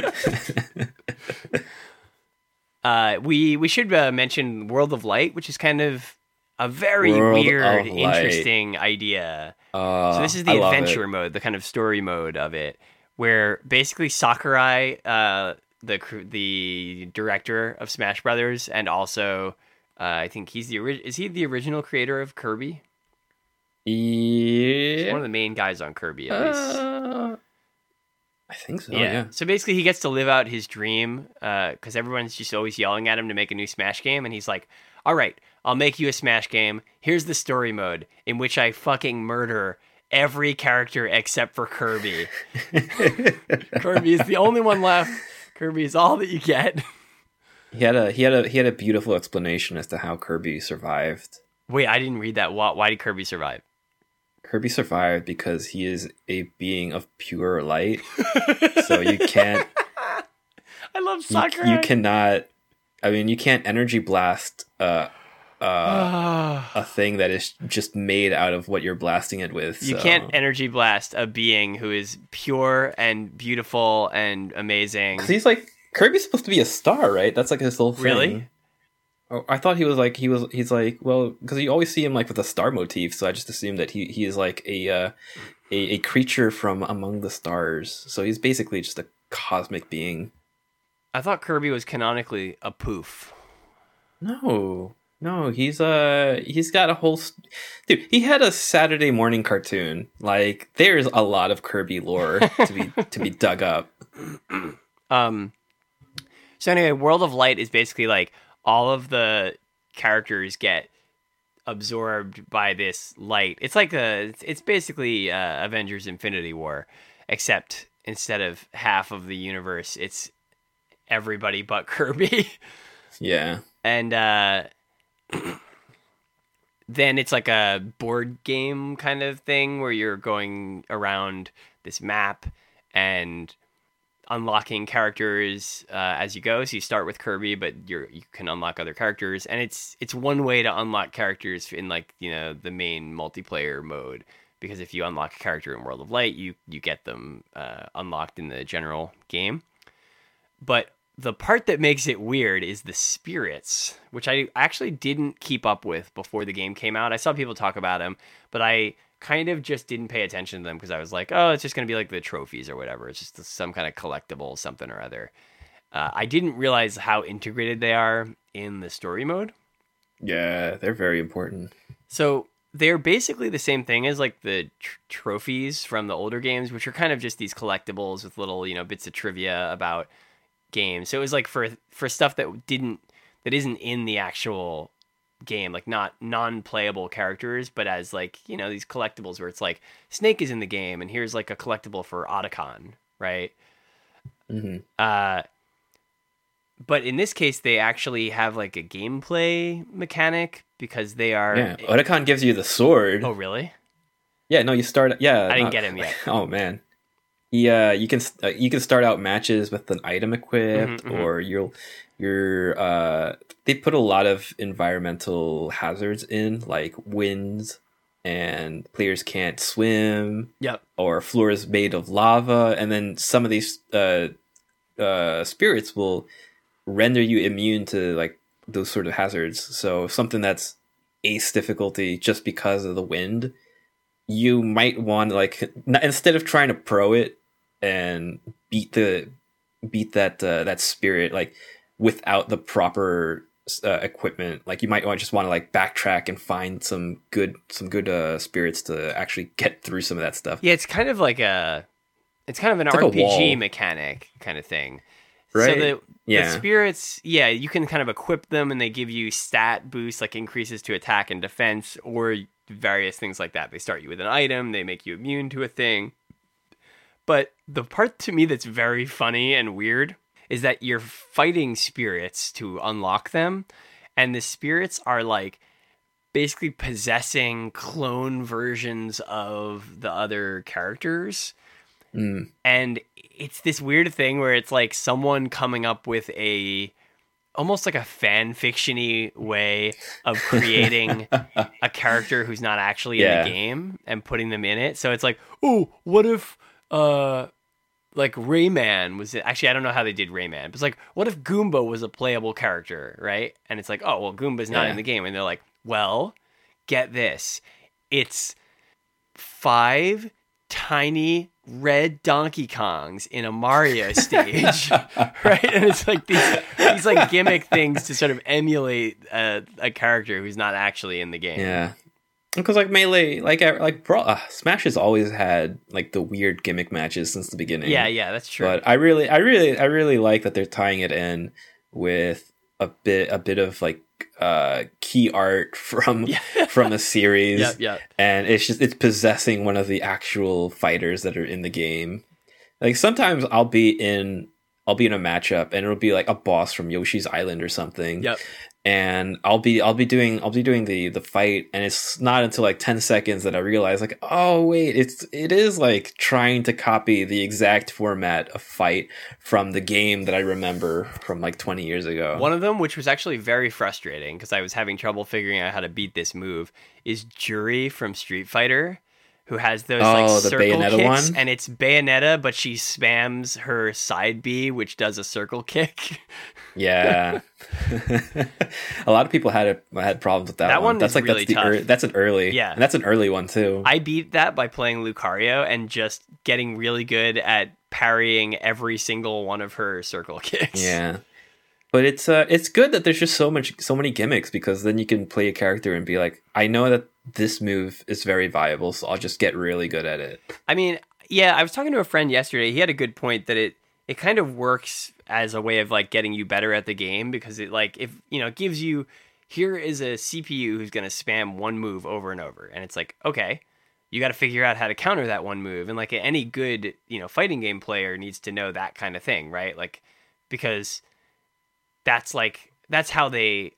uh, we we should uh, mention World of Light, which is kind of a very World weird, interesting idea. Uh, So this is the adventure mode, the kind of story mode of it, where basically Sakurai, uh, the the director of Smash Brothers, and also uh, I think he's the ori- is he the original creator of Kirby? He's Yeah. one of the main guys on Kirby, at least. Uh, I think so. yeah. Yeah. So basically, he gets to live out his dream because everyone's just always yelling at him to make a new Smash game, and he's like, "All right, I'll make you a Smash game. Here's the story mode in which I fucking murder." Every character except for Kirby. Kirby is the only one left. Kirby is all that you get. He had a he had a he had a beautiful explanation as to how Kirby survived. Wait, I didn't read that. Why, why did Kirby survive? Kirby survived because he is a being of pure light. so you can't I love you, Sakurai. you cannot I mean you can't energy blast uh uh a thing that is just made out of what you're blasting it with. You can't energy blast a being who is pure and beautiful and amazing. 'Cause he's like Kirby's supposed to be a star, right? That's like his whole thing. Really? Oh, I thought he was like he was he's like well because you always see him like with a star motif, so I just assumed that he he is like a uh, a, a creature from among the stars. So he's basically just a cosmic being. I thought Kirby was canonically a poof. No, no, he's uh he's got a whole st- dude. He had a Saturday morning cartoon. Like there's a lot of Kirby lore to be to be dug up. Um. So anyway, World of Light is basically like all of the characters get absorbed by this light. It's like a. It's, basically uh, Avengers: Infinity War, except instead of half of the universe, it's everybody but Kirby. Yeah, and uh, then it's like a board game kind of thing where you're going around this map and unlocking characters uh, as you go. So you start with Kirby, but you you can unlock other characters, and it's it's one way to unlock characters in like you know the main multiplayer mode. Because if you unlock a character in World of Light, you you get them uh, unlocked in the general game. But the part that makes it weird is the spirits, which I actually didn't keep up with before the game came out. I saw people talk about them, but I kind of just didn't pay attention to them because I was like, oh, it's just going to be like the trophies or whatever. It's just some kind of collectible, something or other. Uh, I didn't realize how integrated they are in the story mode. Yeah, they're very important. So they're basically the same thing as like the tr- trophies from the older games, which are kind of just these collectibles with little, you know, bits of trivia about games. So it was like for for stuff that didn't that isn't in the actual game, like not non-playable characters, but as like you know these collectibles where it's like Snake is in the game, and here's like a collectible for Otacon, right? Mm-hmm. Uh, but in this case, they actually have like a gameplay mechanic because they are. Yeah, Otacon gives you the sword. Oh, really? Yeah, no, you start. Yeah, I didn't not- get him yet. Oh man, yeah, you can uh, you can start out matches with an item equipped, Mhm, mhm. or you'll you're uh they put a lot of environmental hazards in, like winds, and players can't swim, Yep. or floors made of lava, and then some of these uh uh spirits will render you immune to like those sort of hazards. So something that's ace difficulty just because of the wind, you might want like instead of trying to pro it and beat the beat that uh, that spirit like without the proper uh, equipment like you might want just want to like backtrack and find some good some good uh, spirits to actually get through some of that stuff Yeah, it's kind of like a, it's kind of an It's like. RPG mechanic kind of thing. Right. So the, Yeah. the spirits, yeah, you can kind of equip them, and they give you stat boosts, like increases to attack and defense, or various things like that. They start you with an item, they make you immune to a thing. But the part to me that's very funny and weird is that you're fighting spirits to unlock them, and the spirits are like basically possessing clone versions of the other characters. Mm. And it's this weird thing where it's like someone coming up with a almost like a fan fictiony way of creating a character who's not actually in the game and putting them in it. So it's like, oh, what if uh like Rayman was it? actually I don't know how they did Rayman, but it's like, what if Goomba was a playable character, right? And it's like, oh well Goomba's not Yeah. in the game. And they're like, well, get this. It's five tiny red Donkey Kongs in a Mario stage, right? And it's like these these like gimmick things to sort of emulate a, a character who's not actually in the game. Yeah, because like melee, like like Bra- uh, Smash has always had like the weird gimmick matches since the beginning. yeah, yeah, that's true. But I really, I really, I really like that they're tying it in with a bit, a bit of like uh key art from Yeah. from a series, and it's just it's possessing one of the actual fighters that are in the game. Like sometimes I'll be in. I'll be in a matchup and it'll be like a boss from Yoshi's Island or something Yep. And I'll be I'll be doing I'll be doing the the fight and it's not until like 10 seconds that I realize like oh wait it's it is like trying to copy the exact format of fight from the game that I remember from like 20 years ago. One of them, which was actually very frustrating because I was having trouble figuring out how to beat this move, is Juri from Street Fighter who has those Oh, like circle Bayonetta kicks, one? and it's Bayonetta, but she spams her side B, which does a circle kick. Yeah, a lot of people had a, had problems with that, That one. one That's like really that's the tough. ear- that's an early Yeah. and that's an early one too. I beat that by playing Lucario and just getting really good at parrying every single one of her circle kicks. yeah, but it's uh it's good that there's just so much so many gimmicks because then you can play a character and be like, I know that this move is very viable, so I'll just get really good at it. I mean, yeah, I was talking to a friend yesterday. He had a good point that it it kind of works as a way of like getting you better at the game because it like if you know it gives you here is a CPU who's going to spam one move over and over and it's like okay you got to figure out how to counter that one move and like any good you know fighting game player needs to know that kind of thing right like because that's like that's how they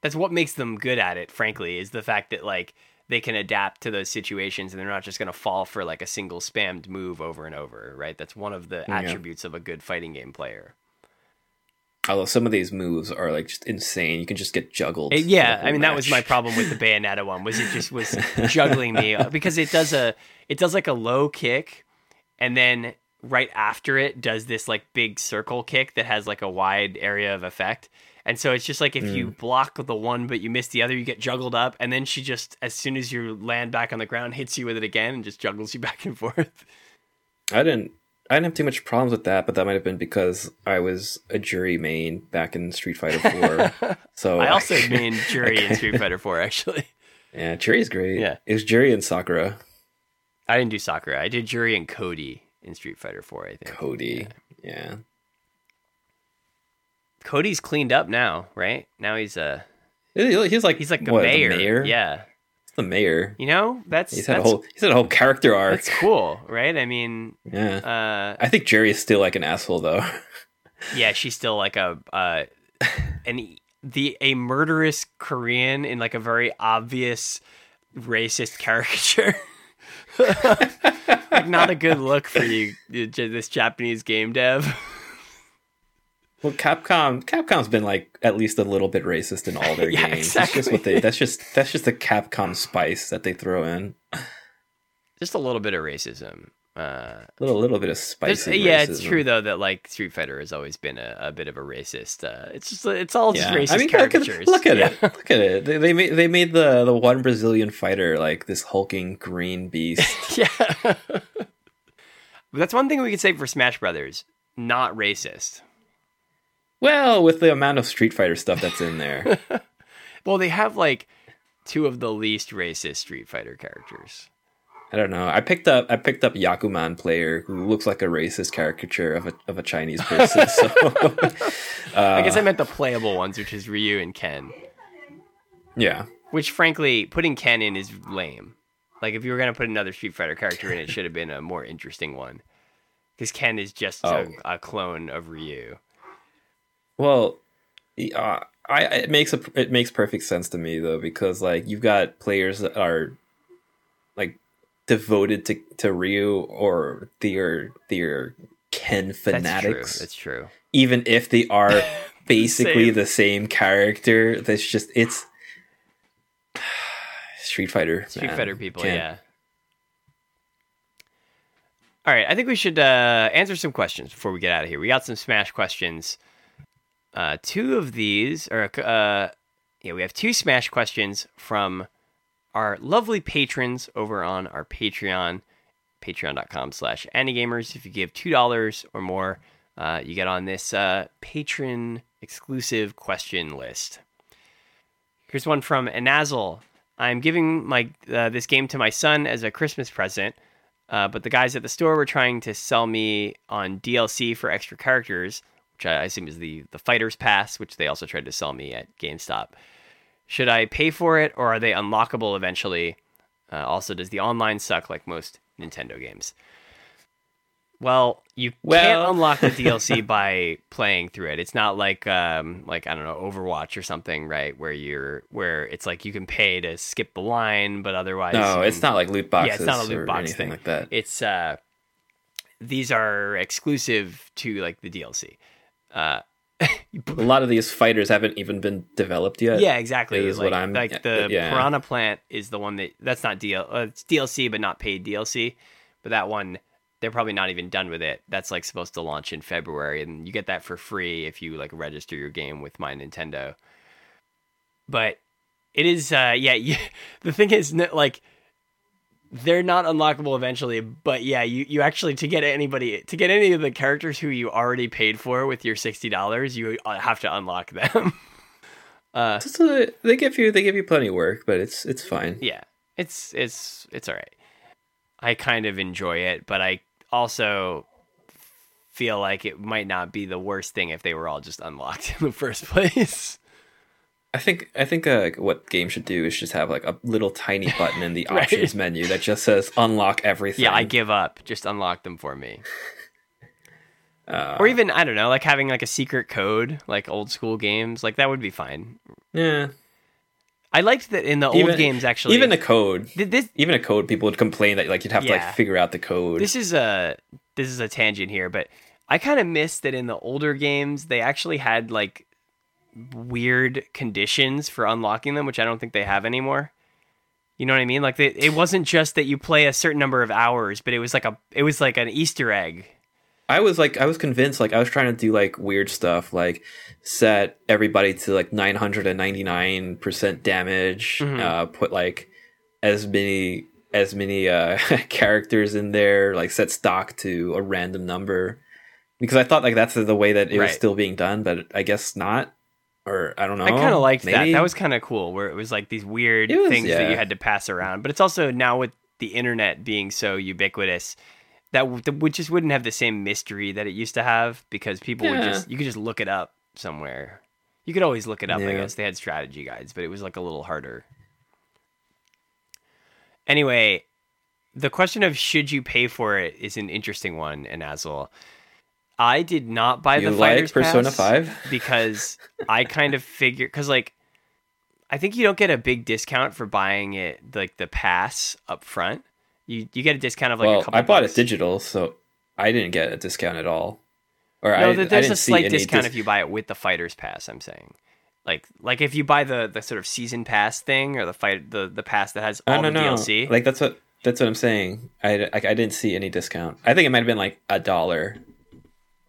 that's what makes them good at it frankly is the fact that like they can adapt to those situations and they're not just going to fall for like a single spammed move over and over right that's one of the Yeah. attributes of a good fighting game player Although some of these moves are like just insane, you can just get juggled. Uh, the yeah i mean that was my problem with the bayonetta one was it just was juggling me because it does a it does like a low kick and then right after it does this like big circle kick that has like a wide area of effect and so it's just like if you mm. block the one but you miss the other you get juggled up and then she just as soon as you land back on the ground hits you with it again and just juggles you back and forth I didn't. I didn't have too much problems with that, but that might have been because I was a Juri main back in Street Fighter Four. so i also main Juri in street fighter 4 actually yeah, Juri's great. Yeah. it was Juri and Sakura, i didn't do sakura i did Juri and cody in street fighter 4 i think Cody. Yeah, cody's cleaned up now right now he's a he's like He's like a what, mayor. The mayor. Yeah. He's the mayor. You know, that's He's had that's, a whole. He's had a whole character arc. that's cool, right? I mean, Yeah, uh, I think Juri is still like an asshole though. yeah, she's still like a uh, an the a murderous Korean in like a very obvious racist caricature. like not a good look for you, this Japanese game dev. Well, Capcom Capcom's been like at least a little bit racist in all their Yeah, games. That's just what exactly. they. That's just that's just the Capcom spice that they throw in. Just a little bit of racism. Uh, A little little bit of spicy. yeah, it's true though that like Street Fighter has always been a, a bit of a racist. Uh, it's just it's all just Yeah. racist I mean, look at, look at Yeah. it. Look at it. They, they made they made the the one Brazilian fighter like this hulking green beast. Yeah. But That's one thing we could say for Smash Brothers. Not racist. well, with the amount of Street Fighter stuff that's in there, Well, they have like two of the least racist Street Fighter characters. I don't know. I picked up I picked up Yakuman player who looks like a racist caricature of a of a Chinese person. so I Uh. guess I meant the playable ones, which is Ryu and Ken. yeah, Which, frankly, putting Ken in is lame. Like, if you were going to put another Street Fighter character in, it should have been a more interesting one. Because Ken is just Oh. a, a clone of Ryu. Well, uh, I it makes a it makes perfect sense to me though because like you've got players that are like devoted to to Ryu or they're they're Ken That's fanatics, true. That's true. even if they are basically Same. the same character. That's just it's Street Fighter. Street man. Fighter people, Can't- yeah. All right, I think we should uh, answer some questions before we get out of here. We got some Smash questions. Uh, two of these, or uh, yeah, we have two Smash questions from our lovely patrons over on our Patreon, patreon.com slash anigamers. If you give $2 or more, uh, you get on this uh, patron exclusive question list. Here's one from Anazal. I'm giving my uh, this game to my son as a Christmas present, uh, but the guys at the store were trying to sell me on DLC for extra characters, which I assume is the the Fighters Pass, which they also tried to sell me at GameStop. Should I pay for it, or are they unlockable eventually? Uh, also, does the online suck like most Nintendo games? Well, you Well- can't unlock the DLC by playing through it. It's not like um like I don't know Overwatch or something, right? Where you're where it's like you can pay to skip the line, but otherwise No, it's not like loot boxes. yeah, it's not a loot or box anything thing. like that. It's uh, these are exclusive to like the DLC. Uh, a lot of these fighters haven't even been developed yet. yeah, exactly. is like, what I'm- like the yeah. Piranha Plant is the one that that's not DL, uh, it's DLC, but not paid DLC. But that one, they're probably not even done with it. That's like supposed to launch in February, and you get that for free if you like register your game with My Nintendo. But it is, uh, yeah. You, the thing is, like, they're not unlockable eventually. But yeah, you you actually to get anybody to get any of the characters who you already paid for with your sixty dollars, you uh, have to unlock them. uh, Just, uh, they give you they give you plenty of work, but it's it's fine. yeah, it's it's it's all right. I kind of enjoy it, but I also feel like it might not be the worst thing if they were all just unlocked in the first place. I think I think uh, what game should do is just have like a little tiny button in the Right. options menu that just says unlock everything. yeah, I give up. Just unlock them for me. Uh, Or even I don't know, like having like a secret code, like old school games, like that would be fine. yeah. I liked that in the old games actually. Even a code, Th- this even a code, people would complain that like you'd have to like figure out the code. this is a this is a tangent here, but I kind of miss that in the older games they actually had like weird conditions for unlocking them, which I don't think they have anymore. You know what I mean? Like they, it wasn't just that you play a certain number of hours, but it was like a it was like an Easter egg. I was like, I was convinced, like, I was trying to do like weird stuff, like set everybody to like 999% damage, Mhm. uh, put like as many, as many, uh, characters in there, like set stock to a random number. Because I thought like that's the way that it was still being done, but I guess not. Or I don't know. I kind of liked that. maybe? That was kind of cool, where it was like these weird was- things that you had to pass around. But it's also now with the internet being so ubiquitous, that w- that just wouldn't have the same mystery that it used to have because people would just you could just look it up somewhere. You could always look it up. I guess they had strategy guides, but it was like a little harder. Anyway, the question of should you pay for it is an interesting one in Azul. I did not buy you the like Fighters Persona Pass Five? because I kind of figure because like I think you don't get a big discount for buying it like the pass up front. You you get a discount of like a well, couple. I bought bucks. it digital, so I didn't get a discount at all. Or No, I, there- I there's a slight discount dis- if you buy it with the fighters pass. I'm saying, like like if you buy the the sort of season pass thing or the fight the the pass that has Oh, all no, the no. DLC. Like that's what that's what I'm saying. I, I, I didn't see any discount. I think it might have been like a dollar,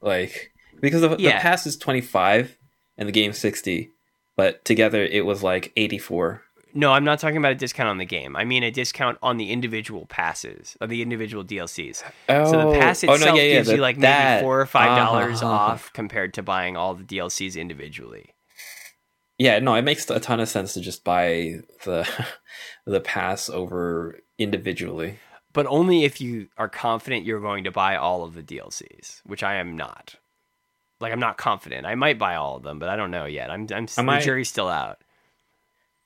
like because the, Yeah. the pass is twenty five and the game's sixty, but together it was like eighty four. no, I'm not talking about a discount on the game. I mean a discount on the individual passes of the individual DLCs. Oh, So the pass itself gives the- you like maybe that. four or five dollars Uh-huh, uh-huh. off compared to buying all the DLCs individually. Yeah, no, it makes a ton of sense to just buy the the pass over individually. But only if you are confident you're going to buy all of the DLCs, which I am not. Like I'm not confident. I might buy all of them, but I don't know yet. I'm I'm Am the I- jury's still out.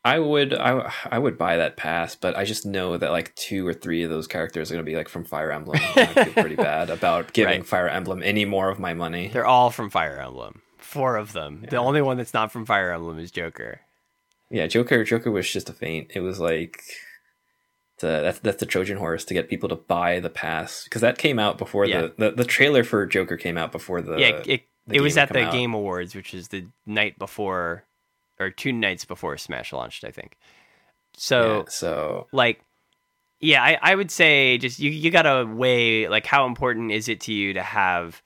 I would I, I would buy that pass, but I just know that like two or three of those characters are going to be like from Fire Emblem. I feel pretty bad about giving Right. Fire Emblem any more of my money. They're all from Fire Emblem. Four of them. The only one that's not from Fire Emblem is Joker. Yeah, Joker Joker was just a feint. It was like the that's that's the Trojan horse to get people to buy the pass because that came out before Yeah. the, the the trailer for Joker came out before the yeah, it, the it was at the out. Game Awards, which is the night before, or two nights before Smash launched, I think. So Yeah, so like yeah I, I would say just you, you gotta weigh like how important is it to you to have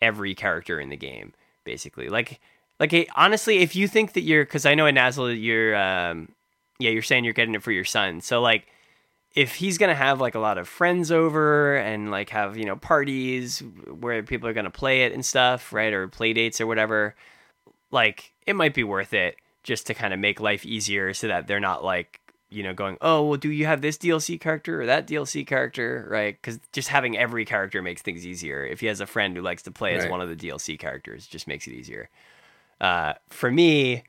every character in the game basically like like honestly if you think that you're because i know in Nazl you're um yeah you're saying you're getting it for your son so like if he's gonna have like a lot of friends over and like have you know parties where people are gonna play it and stuff right or play dates or whatever like it might be worth it just to kind of make life easier so that they're not like you know going oh well do you have this dlc character or that dlc character? Right? Because just having every character makes things easier. If he has a friend who likes to play as one of the dlc characters just makes it easier. Uh, for me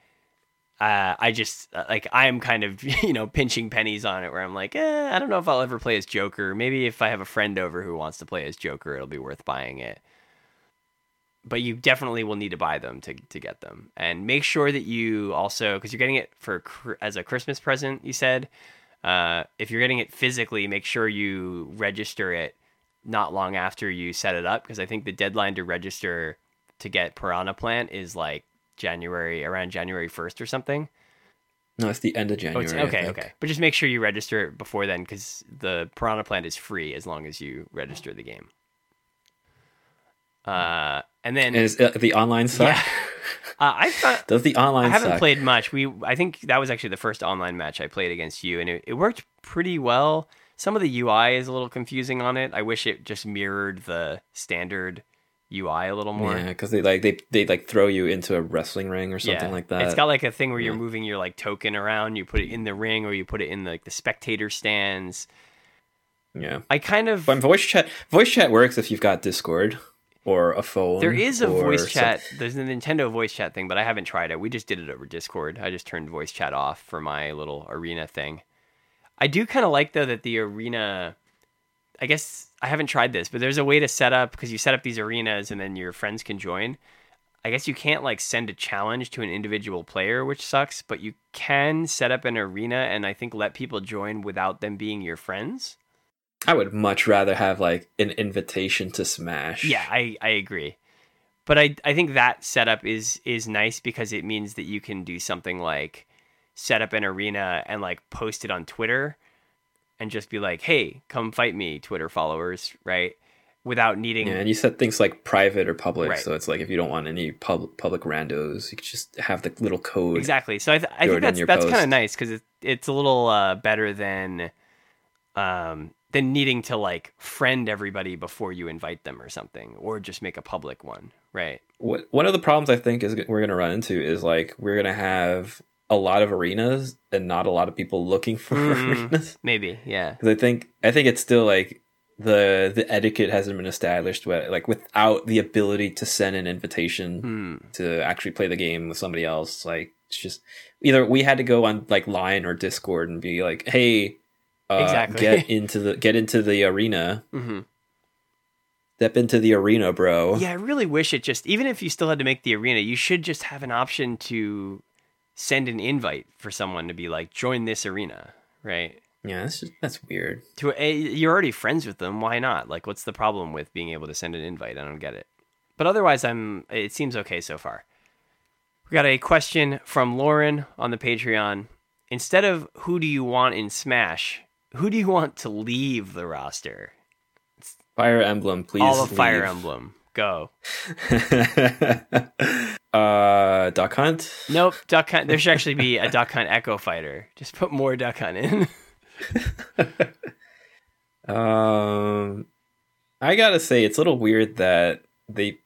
uh, I just uh, like I'm kind of you know pinching pennies on it where I'm like, eh, I don't know if I'll ever play as Joker. Maybe if I have a friend over who wants to play as Joker, it'll be worth buying it. But you definitely will need to buy them to to get them, and make sure that you also because you're getting it for as a Christmas present. You said uh, if you're getting it physically, make sure you register it not long after you set it up because I think the deadline to register to get Piranha Plant is like January around January first or something. No, it's the end of Oh, January. it's, okay, okay. But just make sure you register it before then, because the Piranha Plant is free as long as you register the game. Uh, and then And is uh, the online suck? yeah, uh, I thought Does the online I haven't suck? played much. We I think that was actually the first online match I played against you, and it, it worked pretty well. Some of the UI is a little confusing on it. I wish it just mirrored the standard UI a little more. Yeah, because they like they they like throw you into a wrestling ring or something Yeah. like that. It's got like a thing where you're moving your like token around. You put it in the ring, or you put it in like the spectator stands. yeah. I kind of But voice chat voice chat works if you've got Discord or a phone. there is a voice some- chat. There's a Nintendo voice chat thing, but I haven't tried it. We just did it over Discord. I just turned voice chat off for my little arena thing. I do kind of like though that the arena. I guess I haven't tried this, but there's a way to set up because you set up these arenas and then your friends can join. I guess you can't like send a challenge to an individual player, which sucks, but you can set up an arena and I think let people join without them being your friends. I would much rather have like an invitation to Smash. Yeah, I, I agree. But I I think that setup is is nice because it means that you can do something like set up an arena and like post it on Twitter and just be like, "Hey, come fight me, Twitter followers," right? Without needing Yeah, and you set things like private or public, Right. so it's like if you don't want any pub- public randos, you can just have the little code. Exactly. So I, th- I think that's that's kind of nice because it, it's a little uh, better than um, than needing to like friend everybody before you invite them or something, or just make a public one, right? What one of the problems I think is we're going to run into is like we're going to have a lot of arenas and not a lot of people looking for Mm. arenas. Maybe, yeah. Because I think I think it's still like the the etiquette hasn't been established, but like without the ability to send an invitation Hmm. to actually play the game with somebody else, like it's just either we had to go on like line or Discord and be like, hey. Uh, Exactly. Get into the get into the arena. hmm Step into the arena, bro. Yeah, I really wish it just even if you still had to make the arena, you should just have an option to send an invite for someone to be like, join this arena, right? Yeah, that's just that's weird. To a, you're already friends with them, why not? Like, what's the problem with being able to send an invite? I don't get it. But otherwise, I'm. It seems okay so far. We got a question from Lauren on the Patreon. Instead of who do you want in Smash, who do you want to leave the roster? Fire Emblem, please. All of Fire. Emblem, go. uh, Duck Hunt. Nope, Duck Hunt. There should actually be a Duck Hunt Echo Fighter. Just put more Duck Hunt in. Um, I gotta say, it's a little weird that they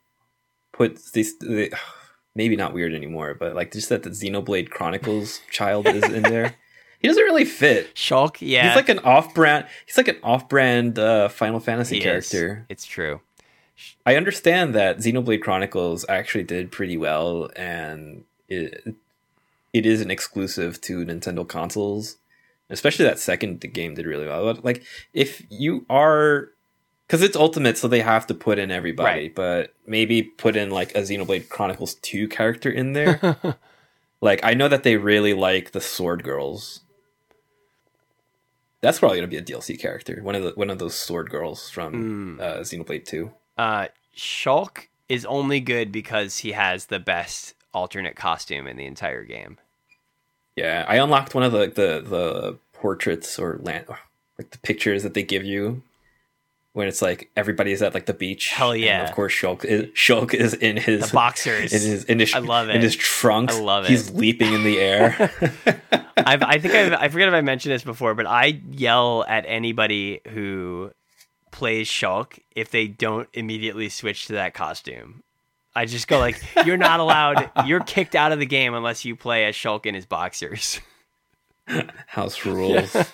put these. They, maybe not weird anymore, but like just that the Xenoblade Chronicles child is in there. He doesn't really fit. Shulk, yeah. He's like an off-brand. He's like an off-brand uh, Final Fantasy he is. character. It's true. I understand that Xenoblade Chronicles actually did pretty well, and it it is an exclusive to Nintendo consoles. Especially that second game did really well. Like if you are, because it's Ultimate, so they have to put in everybody. Right. But maybe put in like a Xenoblade Chronicles Two character in there. like I know that they really like the Sword Girls. That's probably gonna be a DLC character. One of the one of those Sword Girls from Mm. uh, Xenoblade Two. Uh, Shulk is only good because he has the best alternate costume in the entire game. Yeah, I unlocked one of the the, the portraits or land like the pictures that they give you when it's like everybody's at like the beach. Hell and yeah. of course, Shulk is Shulk is in his The boxers. in his in his, I love it in his trunks. I love it. He's leaping in the air. I've, I think I've, I forget if I mentioned this before, but I yell at anybody who plays Shulk if they don't immediately switch to that costume. I just go like, "You're not allowed. You're kicked out of the game unless you play as Shulk in his boxers." House rules. Uh,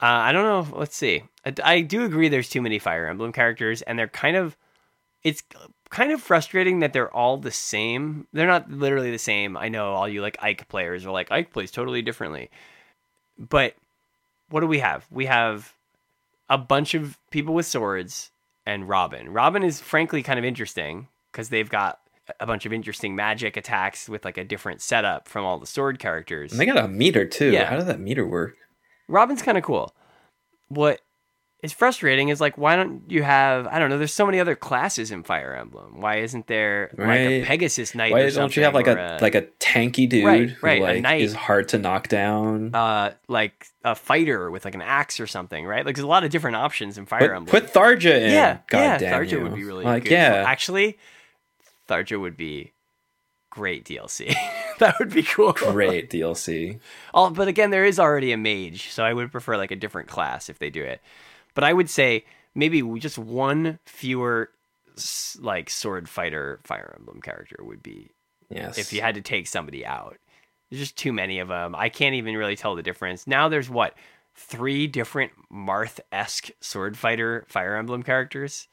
I don't know. Let's see. I, I do agree. There's too many Fire Emblem characters, and they're kind of. It's kind of frustrating that they're all the same. They're not literally the same. I know all you like Ike players are like Ike plays totally differently, but what do we have? We have a bunch of people with swords and Robin. Robin is frankly kind of interesting because they've got a bunch of interesting magic attacks with like a different setup from all the sword characters. and they got a meter too. Yeah. How does that meter work? Robin's kind of cool. What is frustrating is like why don't you have I don't know there's so many other classes in Fire Emblem why isn't there like a Pegasus Knight Why don't you have like something, a like a tanky dude Right, who right, a like knight. is hard to knock down? uh like a fighter with like an axe or something right like there's a lot of different options in Fire put, Emblem put Tharja in. yeah God yeah Tharja you. would be really like good yeah. actually Tharja would be great DLC that would be cool Great DLC. Oh, but again, there is already a mage, so I would prefer like a different class if they do it. But I would say maybe just one fewer like sword fighter Fire Emblem character would be Yes. if you had to take somebody out. There's just too many of them. I can't even really tell the difference. Now there's what three different Marth esque sword fighter Fire Emblem characters.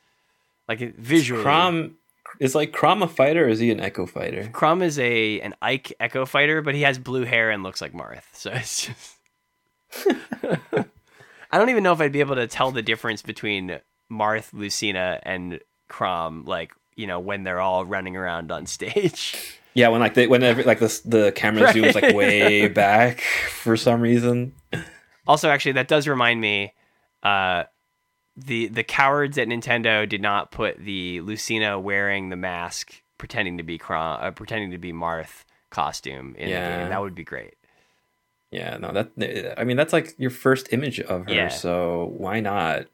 Like it- visually, Chrom is like Chrom a fighter or is he an echo fighter? Chrom is a an Ike Echo fighter, but he has blue hair and looks like Marth. So it's just I don't even know if I'd be able to tell the difference between Marth, Lucina, and Chrom, like, you know, when they're all running around on stage. Yeah, when like they whenever like the the camera Right. zooms like way back for some reason. Also, actually, that does remind me, uh the the cowards at Nintendo did not put the Lucina wearing the mask pretending to be Chrom uh, pretending to be Marth costume in the game. That would be great. Yeah, no, that I mean that's like your first image of her, Yeah. so why not?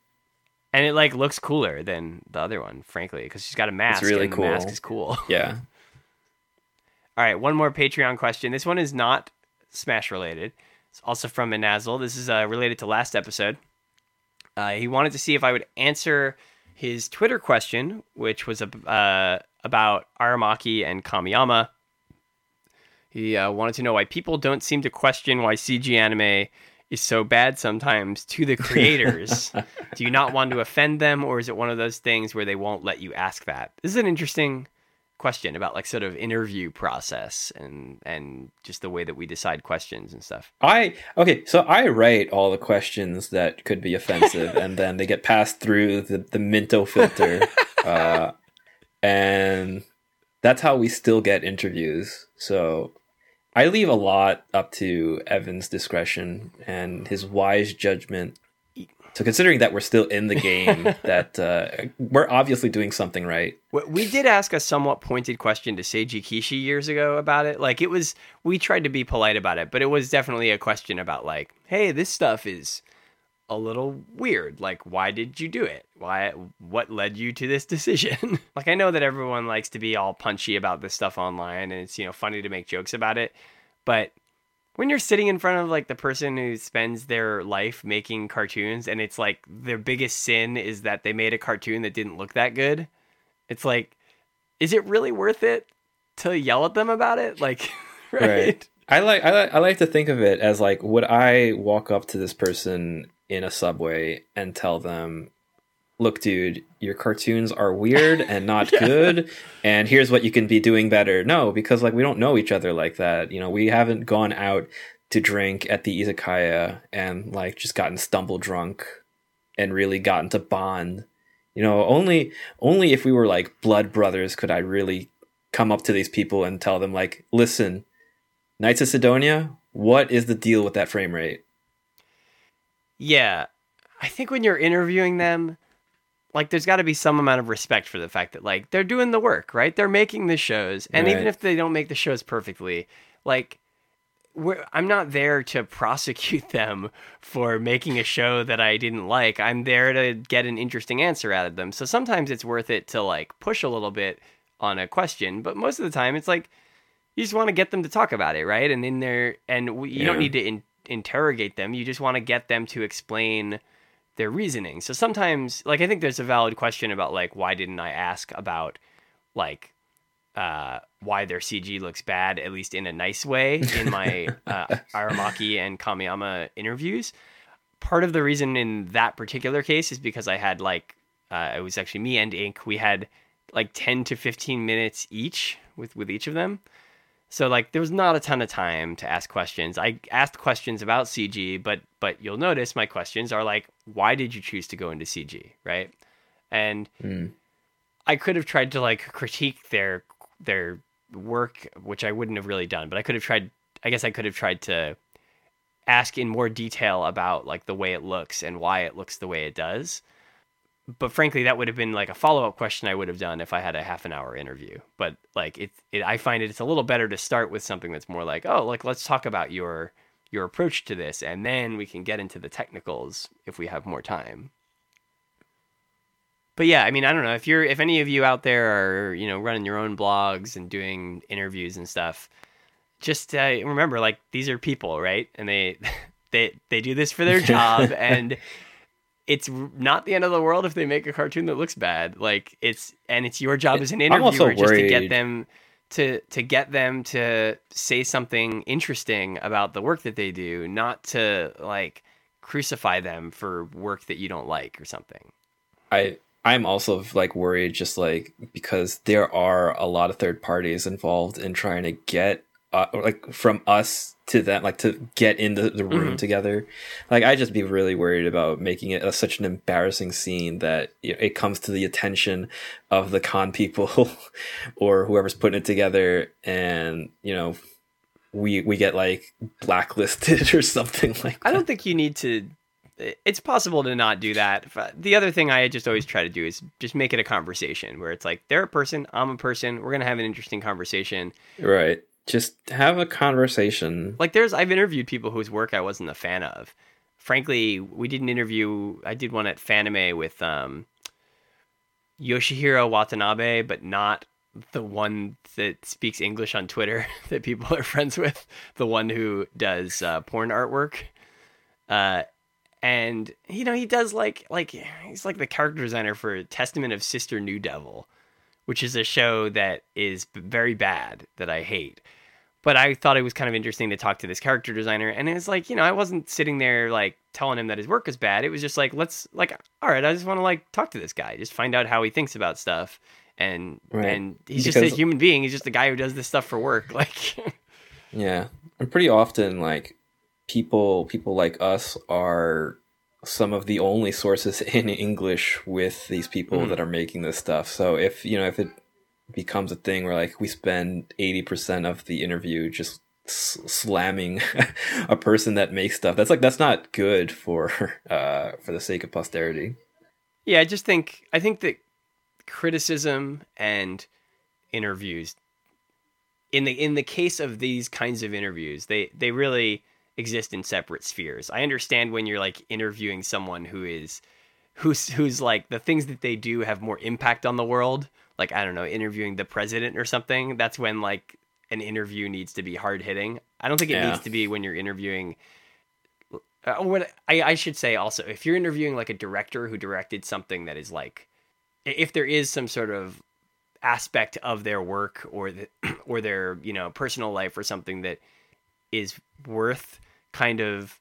And it like looks cooler than the other one, frankly, because she's got a mask. really and The mask is cool. Yeah. All right, one more Patreon question. This one is not Smash related. It's also from Anazel. This is uh, related to last episode. Uh, he wanted to see if I would answer his Twitter question, which was uh, about Aramaki and Kamiyama. He uh, wanted to know why people don't seem to question why CG anime is so bad sometimes to the creators. Do you not want to offend them, or is it one of those things where they won't let you ask that? This is an interesting question about like sort of interview process and and just the way that we decide questions and stuff. I okay, so I write all the questions that could be offensive, and then they get passed through the the Minto filter, uh, and that's how we still get interviews. So I leave a lot up to Evan's discretion and his wise judgment. So considering that we're still in the game, that uh, we're obviously doing something right. We- We did ask a somewhat pointed question to Seiji Kishi years ago about it. Like it was, we tried to be polite about it, but it was definitely a question about like, hey, this stuff is a little weird. Like, why did you do it? Why? What led you to this decision? like, I know that everyone likes to be all punchy about this stuff online, and it's you know funny to make jokes about it, but when you're sitting in front of like the person who spends their life making cartoons and it's like their biggest sin is that they made a cartoon that didn't look that good it's like is it really worth it to yell at them about it like right, Right. I like I like I like to think of it as like would I walk up to this person in a subway and tell them, "Look, dude, your cartoons are weird and not good, and here's what you can be doing better." No, because like we don't know each other like that. You know, we haven't gone out to drink at the izakaya and like just gotten stumble drunk and really gotten to bond. You know, only only if we were like blood brothers could I really come up to these people and tell them like, "Listen, Knights of Sidonia, what is the deal with that frame rate?" Yeah. I think when you're interviewing them like there's got to be some amount of respect for the fact that like they're doing the work right? They're making the shows. And even if they don't make the shows perfectly like we're, i'm not there to prosecute them for making a show that i didn't like. I'm there to get an interesting answer out of them. So sometimes it's worth it to like push a little bit on a question. But most of the time it's like you just want to get them to talk about it right? And in there and we, you don't need to in, interrogate them you just want to get them to explain their reasoning so sometimes like i think there's a valid question about like why didn't i ask about like uh, why their CG looks bad, at least in a nice way, in my uh, Aramaki and Kamiyama interviews. Part of the reason in that particular case is because I had like, uh, it was actually me and Ink. We had like 10 to 15 minutes each with, with each of them. So like there was not a ton of time to ask questions. I asked questions about CG, but but you'll notice my questions are like, why did you choose to go into CG, right? And Mm. I could have tried to like critique their their work, which I wouldn't have really done, but I could have tried. I guess I could have tried to ask in more detail about like the way it looks and why it looks the way it does. But frankly, that would have been like a follow up question I would have done if I had a half an hour interview. But like it, it, I find it it's a little better to start with something that's more like, oh, like let's talk about your your approach to this, and then we can get into the technicals if we have more time. But yeah, I mean, I don't know if you're if any of you out there are you know running your own blogs and doing interviews and stuff just uh, remember like these are people right and they they they do this for their job and it's not the end of the world if they make a cartoon that looks bad. Like it's and it's your job as an interviewer just to get them to to get them to say something interesting about the work that they do not to like crucify them for work that you don't like or something. I i'm also like worried just like because there are a lot of third parties involved in trying to get uh, like from us to them, like to get in the, the room mm-hmm. together. Like I'd just be really worried about making it a, such an embarrassing scene that you know, it comes to the attention of the con people or whoever's putting it together, and you know we we get like blacklisted or something like. That. I don't think you need to it's possible to not do that. The other thing I just always try to do is just make it a conversation where it's like they're a person, I'm a person, we're gonna have an interesting conversation. Right just have a conversation. Like there's I've interviewed people whose work I wasn't a fan of. Frankly, we did an interview I did one at Fanime with um, Yoshihiro Watanabe, but not the one that speaks English on Twitter that people are friends with, the one who does uh, porn artwork. Uh, and you know he does like like he's like the character designer for Testament of Sister New Devil, which is a show that is very bad that I hate but I thought it was kind of interesting to talk to this character designer. And it's like, you know, I wasn't sitting there like telling him that his work was bad. It was just like, let's like, all right, I just want to like talk to this guy, just find out how he thinks about stuff. And right. and he's because, just a human being. He's just a guy who does this stuff for work. Like, yeah, and pretty often like people people like us are some of the only sources in English with these people mm. that are making this stuff. So if you know if it becomes a thing where like we spend 80% of the interview just s- slamming a person that makes stuff. That's like that's not good for uh for the sake of posterity. Yeah i just think i think that criticism and interviews in the in the case of these kinds of interviews they they really exist in separate spheres. I understand when you're like interviewing someone who is who's who's like the things that they do have more impact on the world like I don't know, interviewing the president or something, that's when like an interview needs to be hard hitting. I don't think it yeah. needs to be when you're interviewing. Uh, what I, I should say also, if you're interviewing like a director who directed something that is like, if there is some sort of aspect of their work or the, or their you know personal life or something that is worth kind of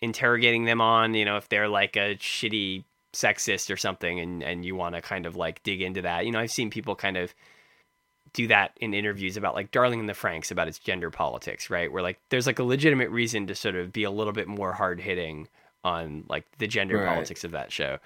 interrogating them on, you know, if they're like a shitty sexist or something and and you want to kind of like dig into that you know i've seen people kind of do that in interviews about like Darling in the Franxx about its gender politics right where like there's like a legitimate reason to sort of be a little bit more hard hitting on like the gender right. politics of that show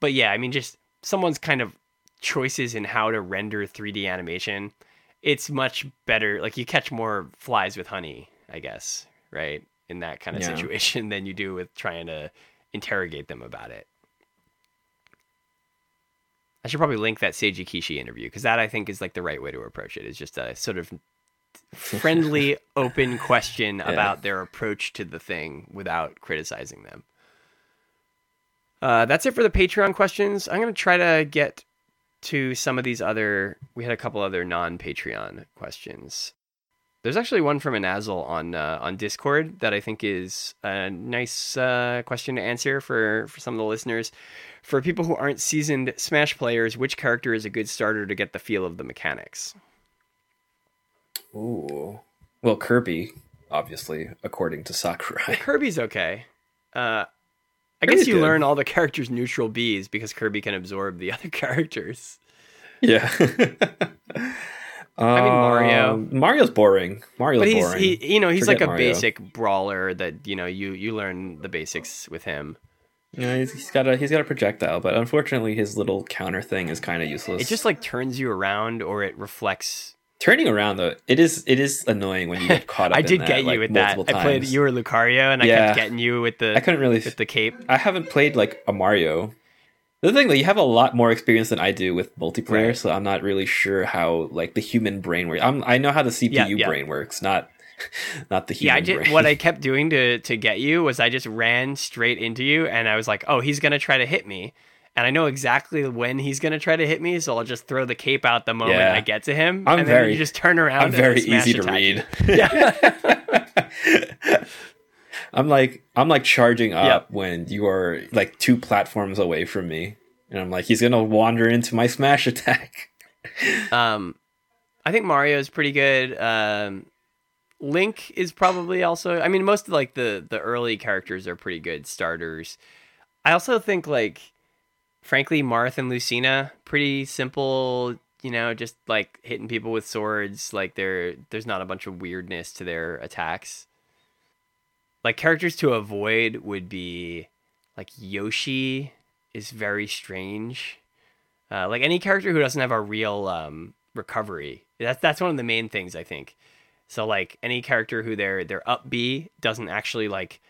but yeah i mean just someone's kind of choices in how to render 3d animation it's much better like you catch more flies with honey i guess right in that kind of yeah. situation than you do with trying to interrogate them about it I should probably link that Seiji Kishi interview because that I think is like the right way to approach it. Is just a sort of friendly, open question yeah. about their approach to the thing without criticizing them. Uh, that's it for the Patreon questions. I'm going to try to get to some of these other. We had a couple other non-Patreon questions. There's actually one from Anazil on uh, on Discord that I think is a nice uh, question to answer for for some of the listeners for people who aren't seasoned Smash players, which character is a good starter to get the feel of the mechanics? Ooh. Well, Kirby, obviously, according to Sakurai. Well, Kirby's okay. Uh, I Kirby's guess you good. learn all the characters' neutral Bs because Kirby can absorb the other characters. Yeah. I mean Mario. Um, Mario's boring. Mario's but he's, boring. He, you know, he's Forget like a Mario. basic brawler that you know you you learn the basics with him. Yeah, he's, he's got a he's got a projectile, but unfortunately, his little counter thing is kind of useless. It just like turns you around, or it reflects Turning around though, it is it is annoying when you get caught up. I did that, get you like, with that. multiple I played you were Lucario, and I Yeah. kept getting you with the I couldn't really. with the cape. I haven't played like a Mario. The thing that you have a lot more experience than I do with multiplayer, Right. so I'm not really sure how like the human brain works. I'm, I know how the CPU Yeah, yeah. brain works, not not the Yeah, human I just brain. what I kept doing to to get you was I just ran straight into you, and I was like, oh, he's gonna try to hit me. And I know exactly when he's gonna try to hit me, so I'll just throw the cape out the moment Yeah. I get to him. I'm and then very- you just turn around. I'm and very easy to read. you. Yeah. I'm like I'm like charging up Yep. when you are like two platforms away from me, and I'm like he's gonna wander into my smash attack. Um, I think Mario is pretty good. Um, Link is probably also. I mean, most of like the the early characters are pretty good starters. I also think like, frankly, Marth and Lucina pretty simple. You know, just like hitting people with swords. Like there, there's not a bunch of weirdness to their attacks. Like characters to avoid would be like Yoshi is very strange. Uh, like any character who doesn't have a real um, recovery. That's that's one of the main things I think. So like any character who their their up B doesn't actually like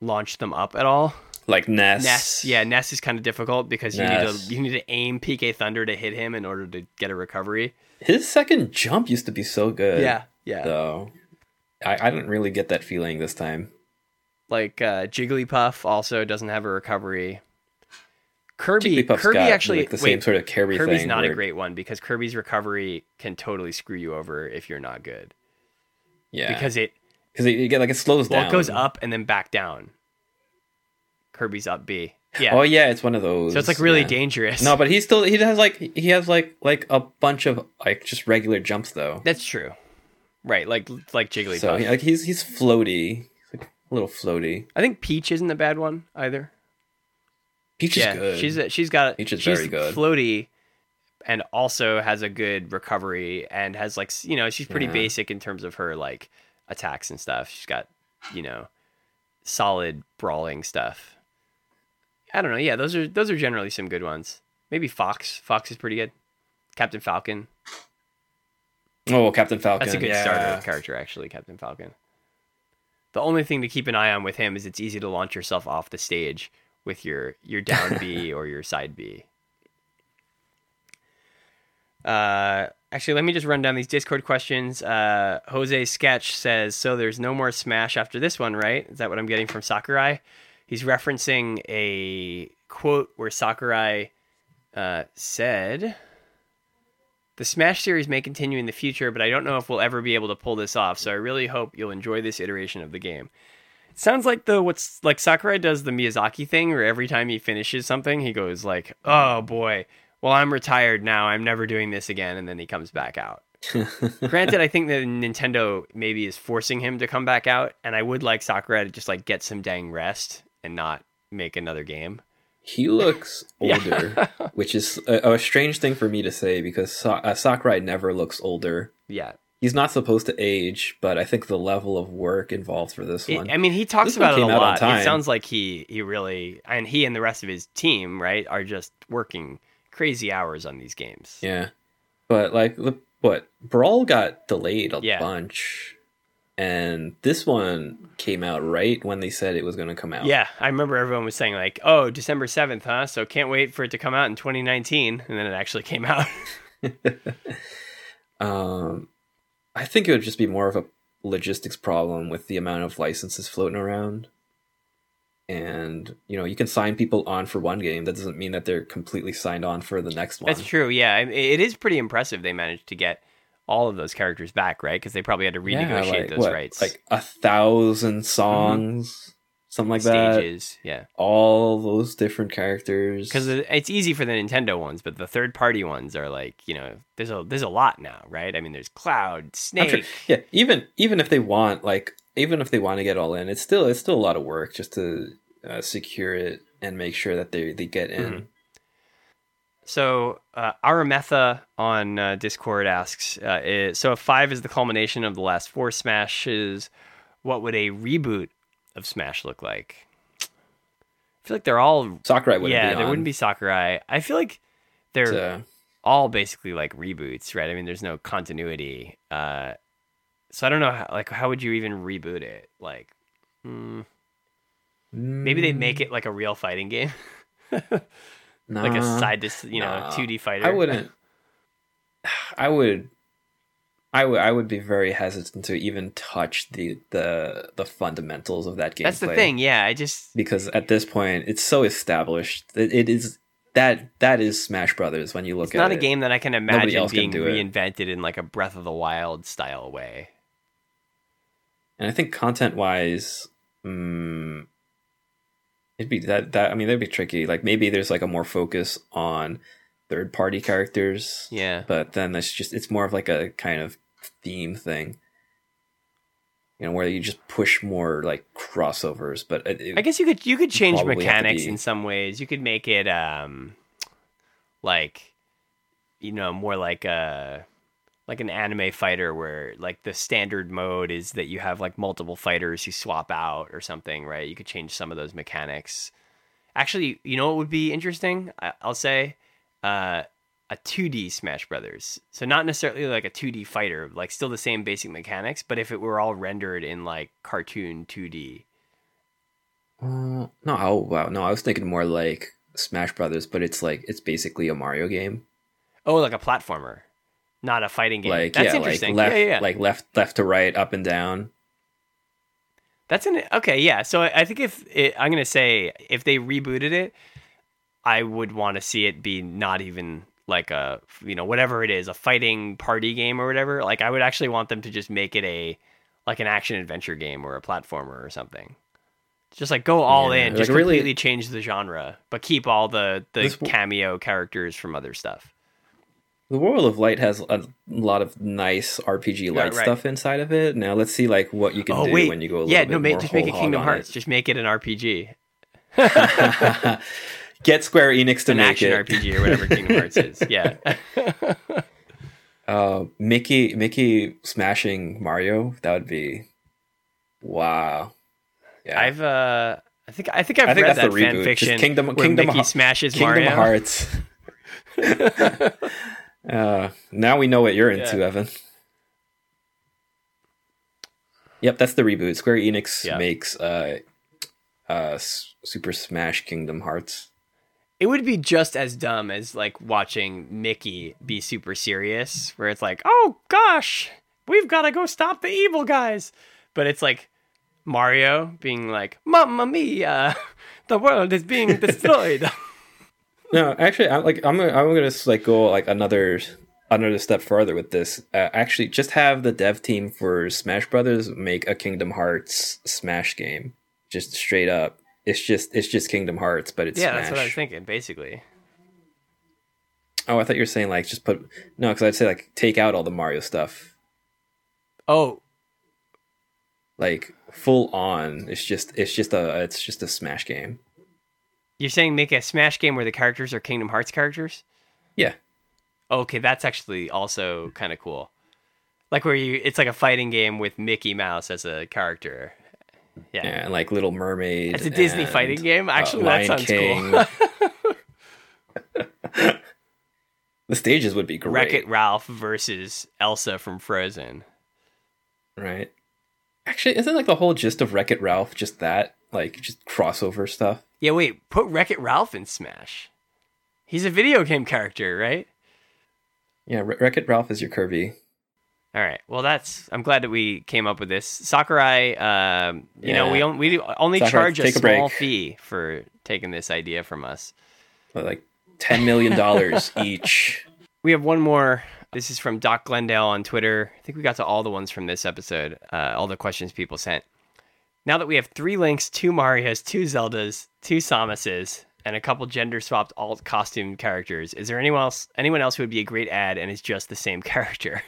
launch them up at all. Like Ness. Ness, yeah, Ness is kind of difficult because you need to you need to aim PK Thunder to hit him in order to get a recovery. His second jump used to be so good. yeah, yeah. Though I, I didn't really get that feeling this time. Like uh, Jigglypuff also doesn't have a recovery. Kirby, Kirby actually like, the wait, same sort of Kirby Kirby's not a great one because Kirby's recovery can totally screw you over if you're not good Yeah, because it because you get like it slows well down. it goes up and then back down. Kirby's up B. Yeah. Oh yeah, it's one of those. so it's like really yeah. dangerous. No, but he still he has like he has like like a bunch of like just regular jumps though. that's true. Right, like like Jigglypuff. So like he's he's floaty, a little floaty. I think Peach isn't a bad one either. Peach yeah, is good. she's a, she's got Peach is she's very good. floaty, and also has a good recovery and has like you know she's pretty Yeah. basic in terms of her like attacks and stuff. She's got you know solid brawling stuff. I don't know. Yeah, those are those are generally some good ones. Maybe Fox. Fox is pretty good. Captain Falcon. oh, Captain Falcon. That's a good yeah. starter character, actually, Captain Falcon. The only thing to keep an eye on with him is it's easy to launch yourself off the stage with your your down B or your side B. Uh, actually, let me just run down these Discord questions. Uh, Jose Sketch says, "So there's no more Smash after this one, right? Is that what I'm getting from Sakurai?" He's referencing a quote where Sakurai uh, said, "The Smash series may continue in the future, but I don't know if we'll ever be able to pull this off. So I really hope you'll enjoy this iteration of the game." It sounds like the what's like Sakurai does the Miyazaki thing, where every time he finishes something, he goes like, "Oh boy." Well, I'm retired now. I'm never doing this again, and then he comes back out. Granted, I think that Nintendo maybe is forcing him to come back out, and I would like Sakurai to just like get some dang rest and not make another game. He looks Yeah. older, which is a, a strange thing for me to say because Sa- uh, Sakurai never looks older. Yeah, He's not supposed to age, but I think the level of work involved for this It- one. I mean, he talks about it a came out on lot. It sounds like he he really and he and the rest of his team, right, are just working crazy hours on these games. Yeah, but like the- what Brawl got delayed a Yeah. bunch, and this one came out right when they said it was going to come out. Yeah, I remember everyone was saying like, "Oh, December seventh, huh?" So can't wait for it to come out in 2019, and then it actually came out. Um, I think it would just be more of a logistics problem with the amount of licenses floating around. And you know, you can sign people on for one game. That doesn't mean that they're completely signed on for the next one. That's true. Yeah, it is pretty impressive they managed to get all of those characters back, right? Because they probably had to renegotiate Yeah, like, those what, rights, Like a thousand songs, something like that. stages. Yeah, All those different characters. because it's easy for the Nintendo ones, but the third party ones are like, you know, there's a there's a lot now, right? I mean, there's Cloud, Snake. sure- yeah, even even if they want like even if they want to get all in, it's still it's still a lot of work just to uh, secure it and make sure that they they get in. Mhm. So uh, Arametha on uh, Discord asks, uh, i- so if five is the culmination of the last four Smashes, what would a reboot of Smash look like? I feel like they're all Sakurai wouldn't yeah, be there wouldn't be Sakurai. I feel like they're all basically like reboots, right? I mean, there's no continuity. Uh, so I don't know, how, like, how would you even reboot it? Like, hmm, maybe they make it like a real fighting game, like a side, dis- you know, nah. 2D fighter. I wouldn't. I would. I would. I would be very hesitant to even touch the the the fundamentals of that game. That's the thing. Yeah, I just because at this point it's so established. It, it is that that is Smash Brothers when you look at it. it's at not a it. game that I can imagine else can being it. reinvented in like a Breath of the Wild style way. And I think content wise, mm, it'd be that that I mean that'd be tricky. Like maybe there's like a more focus on third party characters. Yeah. But then it's just it's more of like a kind of theme thing. You know, where you just push more like crossovers, but it, I guess you could you could change probably have to mechanics be- in some ways. You could make it um like you know more like a like an anime fighter where like the standard mode is that you have like multiple fighters you swap out or something, right? You could change some of those mechanics. Actually, you know what would be interesting? I, I'll say uh a 2D Smash Brothers. So not necessarily like a 2D fighter, like still the same basic mechanics, but if it were all rendered in like cartoon 2D. Uh, no, oh wow, no, I was thinking more like Smash Brothers, but it's like it's basically a Mario game. Oh, like a platformer, not a fighting game. Like That's yeah, like interesting. left, yeah, yeah, yeah. like left, left to right, up and down. That's an okay. Yeah. So I think if it, I'm gonna say if they rebooted it, I would want to see it be not even like a you know whatever it is a fighting party game or whatever. Like I would actually want them to just make it a like an action adventure game or a platformer or something. Just like go all Yeah, in, like just really- completely change the genre, but keep all the the This cameo characters from other stuff. The World of Light has a lot of nice RPG light right. stuff inside of it. Now let's see like what you can oh do wait, when you go a little yeah, bit no, ma- just make it Kingdom Hearts. it. Just make it an RPG. Get Square Enix to an make action it. RPG or whatever Kingdom Hearts is. Yeah. Uh, Mickey, Mickey smashing Mario. That would be wow. Yeah, I've uh I think I think I've I think read that the fan reboot. fiction Just Kingdom- Kingdom Mickey smashes Kingdom Mario. Hearts. uh, now we know what you're into, Yeah. Evan. Yep, that's the reboot. Square Enix makes uh, uh, Super Smash Kingdom Hearts. It would be just as dumb as like watching Mickey be super serious, where it's like, "Oh gosh, we've got to go stop the evil guys," but it's like Mario being like, "Mamma mia, the world is being destroyed." No, actually, I'm like I'm gonna, I'm gonna like go like another another step further with this. Uh, actually, just have the dev team for Smash Brothers make a Kingdom Hearts Smash game, just straight up. It's just it's just Kingdom Hearts, but it's yeah, Smash. that's what I was thinking. Basically, Oh, I thought you were saying like just put no, because I'd say like take out all the Mario stuff, oh, like full on. It's just it's just a it's just a Smash game. You're saying make a Smash game where the characters are Kingdom Hearts characters? Yeah, Okay, that's actually also kind of cool. Like where you, it's like a fighting game with Mickey Mouse as a character. Yeah, yeah, and like Little Mermaid. it's a Disney and, fighting game. uh, Actually, that sounds King. cool. the stages would be great, Wreck It Ralph versus Elsa from Frozen. right? Actually, isn't like the whole gist of Wreck It Ralph just that, like just crossover stuff? Yeah, wait, put Wreck It Ralph in Smash. He's a video game character, right? Yeah, Wreck It Ralph is your Kirby. All right. Well, that's. I'm glad that we came up with this. Sakurai, um, you know, we, on, we only Sakurai, charge a small break. fee for taking this idea from us. Like ten million dollars each. We have one more. This is from Doc Glendale on Twitter. I think we got to all the ones from this episode, uh, all the questions people sent. Now that we have three links, two Marios, two Zeldas, two Samuses, and a couple gender swapped alt costume characters, is there anyone else anyone else who would be a great ad and is just the same character?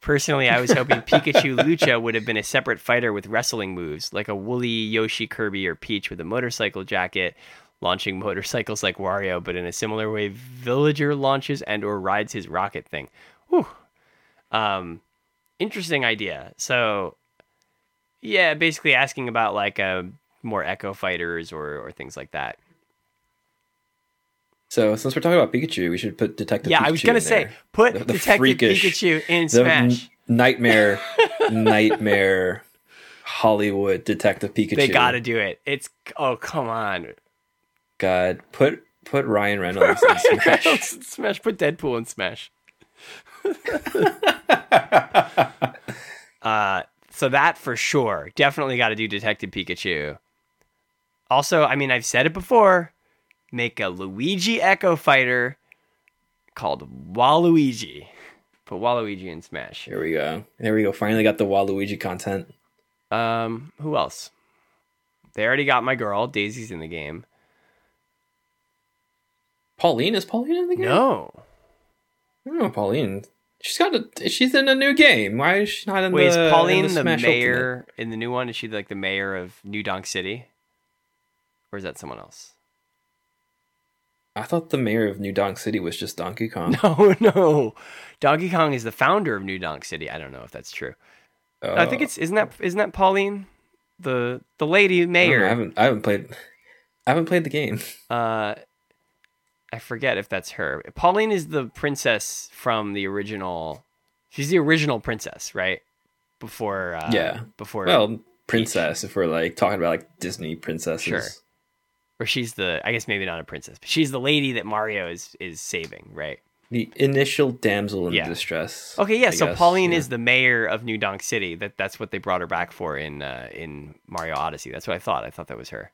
Personally, I was hoping Pikachu Lucha would have been a separate fighter with wrestling moves, like a woolly Yoshi Kirby or Peach with a motorcycle jacket, launching motorcycles like Wario, but in a similar way Villager launches and or rides his rocket thing. Whew. Um, interesting idea. So, yeah, basically asking about like uh, more Echo fighters or or things like that. So since we're talking about Pikachu, we should put Detective. Pikachu. Yeah, Pikachu I was gonna in say there. put The- the Detective freakish- Pikachu in Smash. n- nightmare, nightmare, Hollywood Detective Pikachu. They gotta do it. It's oh come on. God, put put Ryan Reynolds in Ryan Smash. Reynolds in Smash. Put Deadpool in Smash. uh, so that for sure, definitely got to do Detective Pikachu. Also, I mean, I've said it before. Make a Luigi Echo Fighter called Waluigi. Put Waluigi in Smash. Here we go. There we go. Finally got the Waluigi content. Um, who else? They already got my girl. Daisy's in the game. Pauline is Pauline in the game? No. No, Pauline. She's got a. She's in a new game. Why is she not in the Wait, the? is Pauline in the, Smash mayor in the new one? Is she like the mayor of New Donk City? Or is that someone else? I thought the mayor of New Donk City was just Donkey Kong. No, no. Donkey Kong is the founder of New Donk City. I don't know if that's true. I think Oh. it's isn't that isn't that Pauline, the the lady I, know, mayor? I haven't. I haven't played. I haven't played the game. Uh, I forget if that's her. Pauline is the princess from the original. She's the original princess, right? Before, uh, Yeah. Before, Well, princess. If we're like talking about like Disney princesses. Sure. or she's the. I guess maybe not a princess, but she's the lady that Mario is is saving, right? The initial damsel in Yeah. distress. Okay, yeah. I so guess, Pauline yeah. is the mayor of New Donk City. That that's what they brought her back for in uh, in Mario Odyssey. That's what I thought. I thought that was her.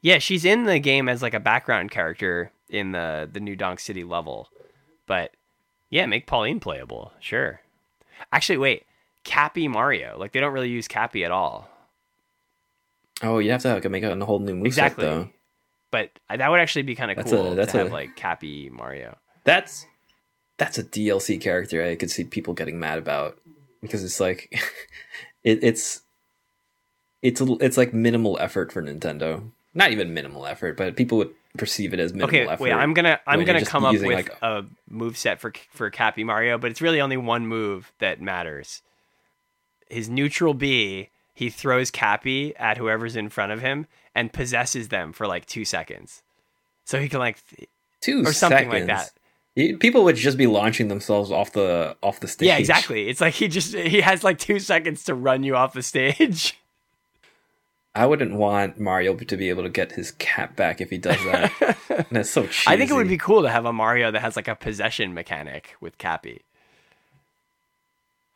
Yeah, she's in the game as like a background character in the the New Donk City level. But yeah, make Pauline playable. Sure. Actually, wait. Cappy Mario. Like they don't really use Cappy at all. Oh, you'd have to like, make a whole new moveset Exactly. though. But that would actually be kind of cool a- that's to have like Cappy Mario. That's that's a DLC character I could see people getting mad about because it's like it, it's it's a, it's like minimal effort for Nintendo. Not even minimal effort, but people would perceive it as minimal Okay, effort. wait. I'm gonna I'm gonna come up with like- a move set for for Cappy Mario, but it's really only one move that matters. His neutral B, he throws Cappy at whoever's in front of him and possesses them for like two seconds, so he can like th- two or something like that. People would just be launching themselves off the off the stage. Yeah, exactly. It's like he just he has like two seconds to run you off the stage. I wouldn't want Mario to be able to get his cap back if he does that. That's so cheesy. I think it would be cool to have a Mario that has like a possession mechanic with Cappy.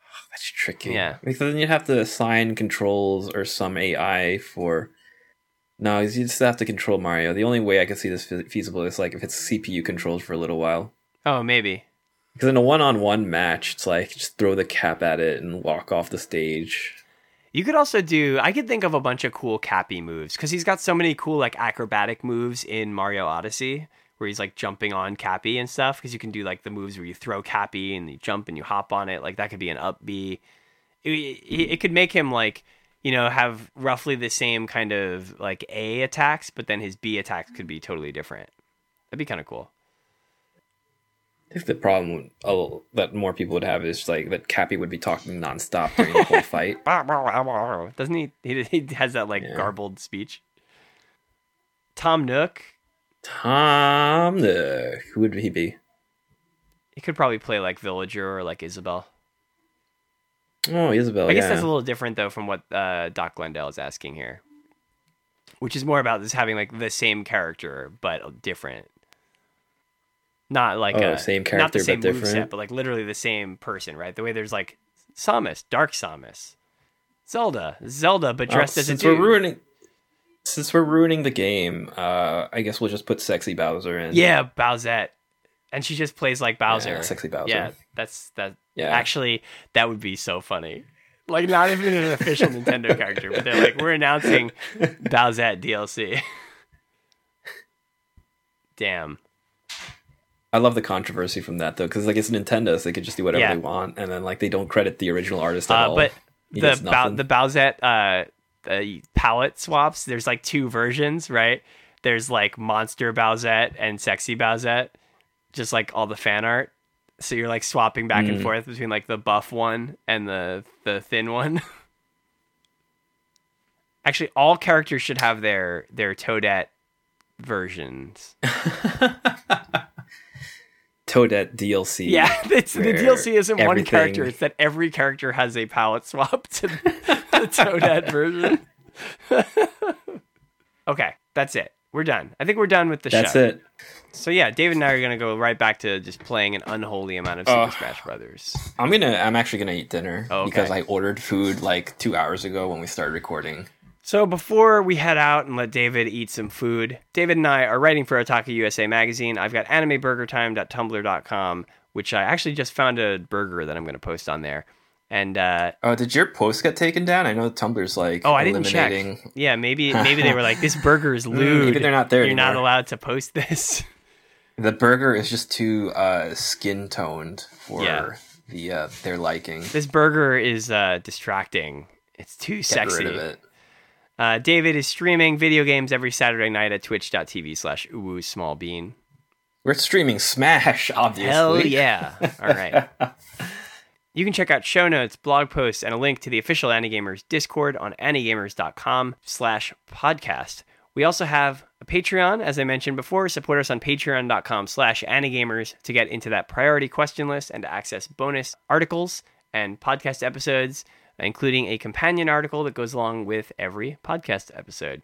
Ah, that's tricky. Yeah. Because then you'd have to assign controls or some AI for. No, you just have to control Mario. The only way I could see this feasible is like if it's CPU controlled for a little while. Oh, maybe. Because in a one-on-one match, it's like just throw the cap at it and walk off the stage. You could also do. I could think of a bunch of cool Cappy moves because he's got so many cool like acrobatic moves in Mario Odyssey, where he's like jumping on Cappy and stuff. Because you can do like the moves where you throw Cappy and you jump and you hop on it. Like that could be an up B. It, it, could make him like you know have roughly the same kind of like A attacks, but then his B attacks could be totally different. That'd be kind of cool. I think the problem that more people would have is like that Cappy would be talking nonstop during the whole fight. Doesn't he? He, he has that like Yeah. garbled speech. Tom Nook, Tom, the who would he be? he could probably play like Villager or like Isabelle. Oh, Isabelle. I guess that's a little different though from what uh, Doc Glendale is asking here, which is more about this having like the same character but different. Not like Oh, a, same not the same but moveset, different? but like literally the same person, right? The way there's like Samus, Dark Samus, Zelda, Zelda, but Well, dressed as a since dude. we're ruining since we're ruining the game, uh, I guess we'll just put sexy Bowser in. Yeah, Bowsette, and she just plays like Bowser. Yeah, sexy Bowser. Yeah, that's that. Yeah. Actually, that would be so funny. Like not even an official Nintendo character, but they're like, we're announcing Bowsette DLC. Damn. I love the controversy from that though, because like it's Nintendo, so they could just do whatever Yeah. they want, and then like they don't credit the original artist at Uh, all. but He the nothing. the Bowsette uh, uh, palette swaps. There's like two versions, right? There's like Monster Bowsette and Sexy Bowsette, just like all the fan art. So you're like swapping back and Mm. forth between like the buff one and the the thin one. Actually, all characters should have their their Toadette versions. Toadette DLC. Yeah, it's, the DLC isn't one character; it's that every character has a palette swap to the Toadette version. okay, that's it. We're done. I think we're done with the That's show. That's it. So yeah, David and I are gonna go right back to just playing an unholy amount of Super Oh. Smash Brothers. I'm gonna. I'm actually gonna eat dinner Oh, okay. because I ordered food like two hours ago when we started recording. So before we head out and let David eat some food, David and I are writing for Otaku USA magazine. I've got animeburgertime.tumblr.com, which I actually just found a burger that I'm going to post on there. And uh, Oh, did your post get taken down? I know Tumblr's like oh, I didn't check. eliminating. Yeah, maybe maybe they were like, "This burger is lewd. maybe they're not there You're not allowed to post this." The burger is just too uh, skin toned for Yeah. the uh, their liking. this burger is uh, distracting. It's too Get sexy. rid of it. Uh, David is streaming video games every Saturday night at twitch.tv slash uwu small bean. We're streaming Smash, obviously. Hell yeah. All right. You can check out show notes, blog posts, and a link to the official Anigamers Discord on anigamers.com slash podcast. We also have a Patreon, as I mentioned before. Support us on patreon.com slash anigamers to get into that priority question list and to access bonus articles and podcast episodes, including a companion article that goes along with every podcast episode.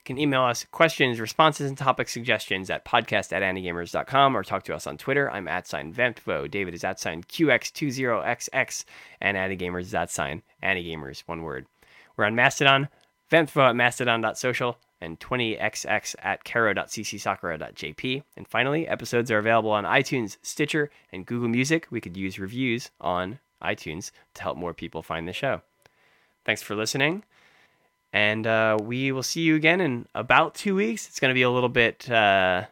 You can email us questions, responses, and topic suggestions at podcast at anigamers.com or talk to us on Twitter. I'm at sign Vempvo. David is at sign QX20XX. And Anigamers is at sign Anigamers, one word. We're on Mastodon, Vempvo at mastodon.social, and 20xx at karo.ccsakura.jp. And finally, episodes are available on iTunes, Stitcher, and Google Music. We could use reviews on iTunes to help more people find the show. Thanks for listening. And uh, we will see you again in about two weeks. It's going to be a little bit, uh,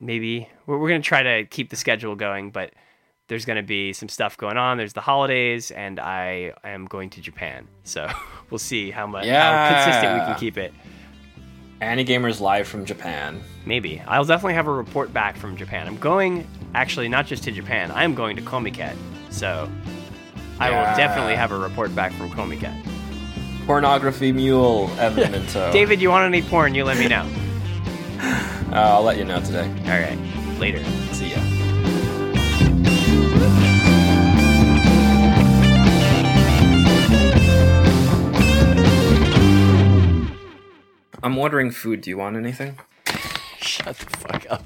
maybe, we're, we're going to try to keep the schedule going, but there's going to be some stuff going on. There's the holidays, and I am going to Japan. So we'll see how much how consistent we can keep it. Anigamers live from Japan. Maybe. I'll definitely have a report back from Japan. I'm going, actually, not just to Japan, I'm going to Komiket. So I will definitely have a report back from Komiket. Pornography Mule, Evan David, you want any porn? You let me know. Uh, I'll let you know today. All right. Later. See ya. I'm ordering food. Do you want anything? Shut the fuck up.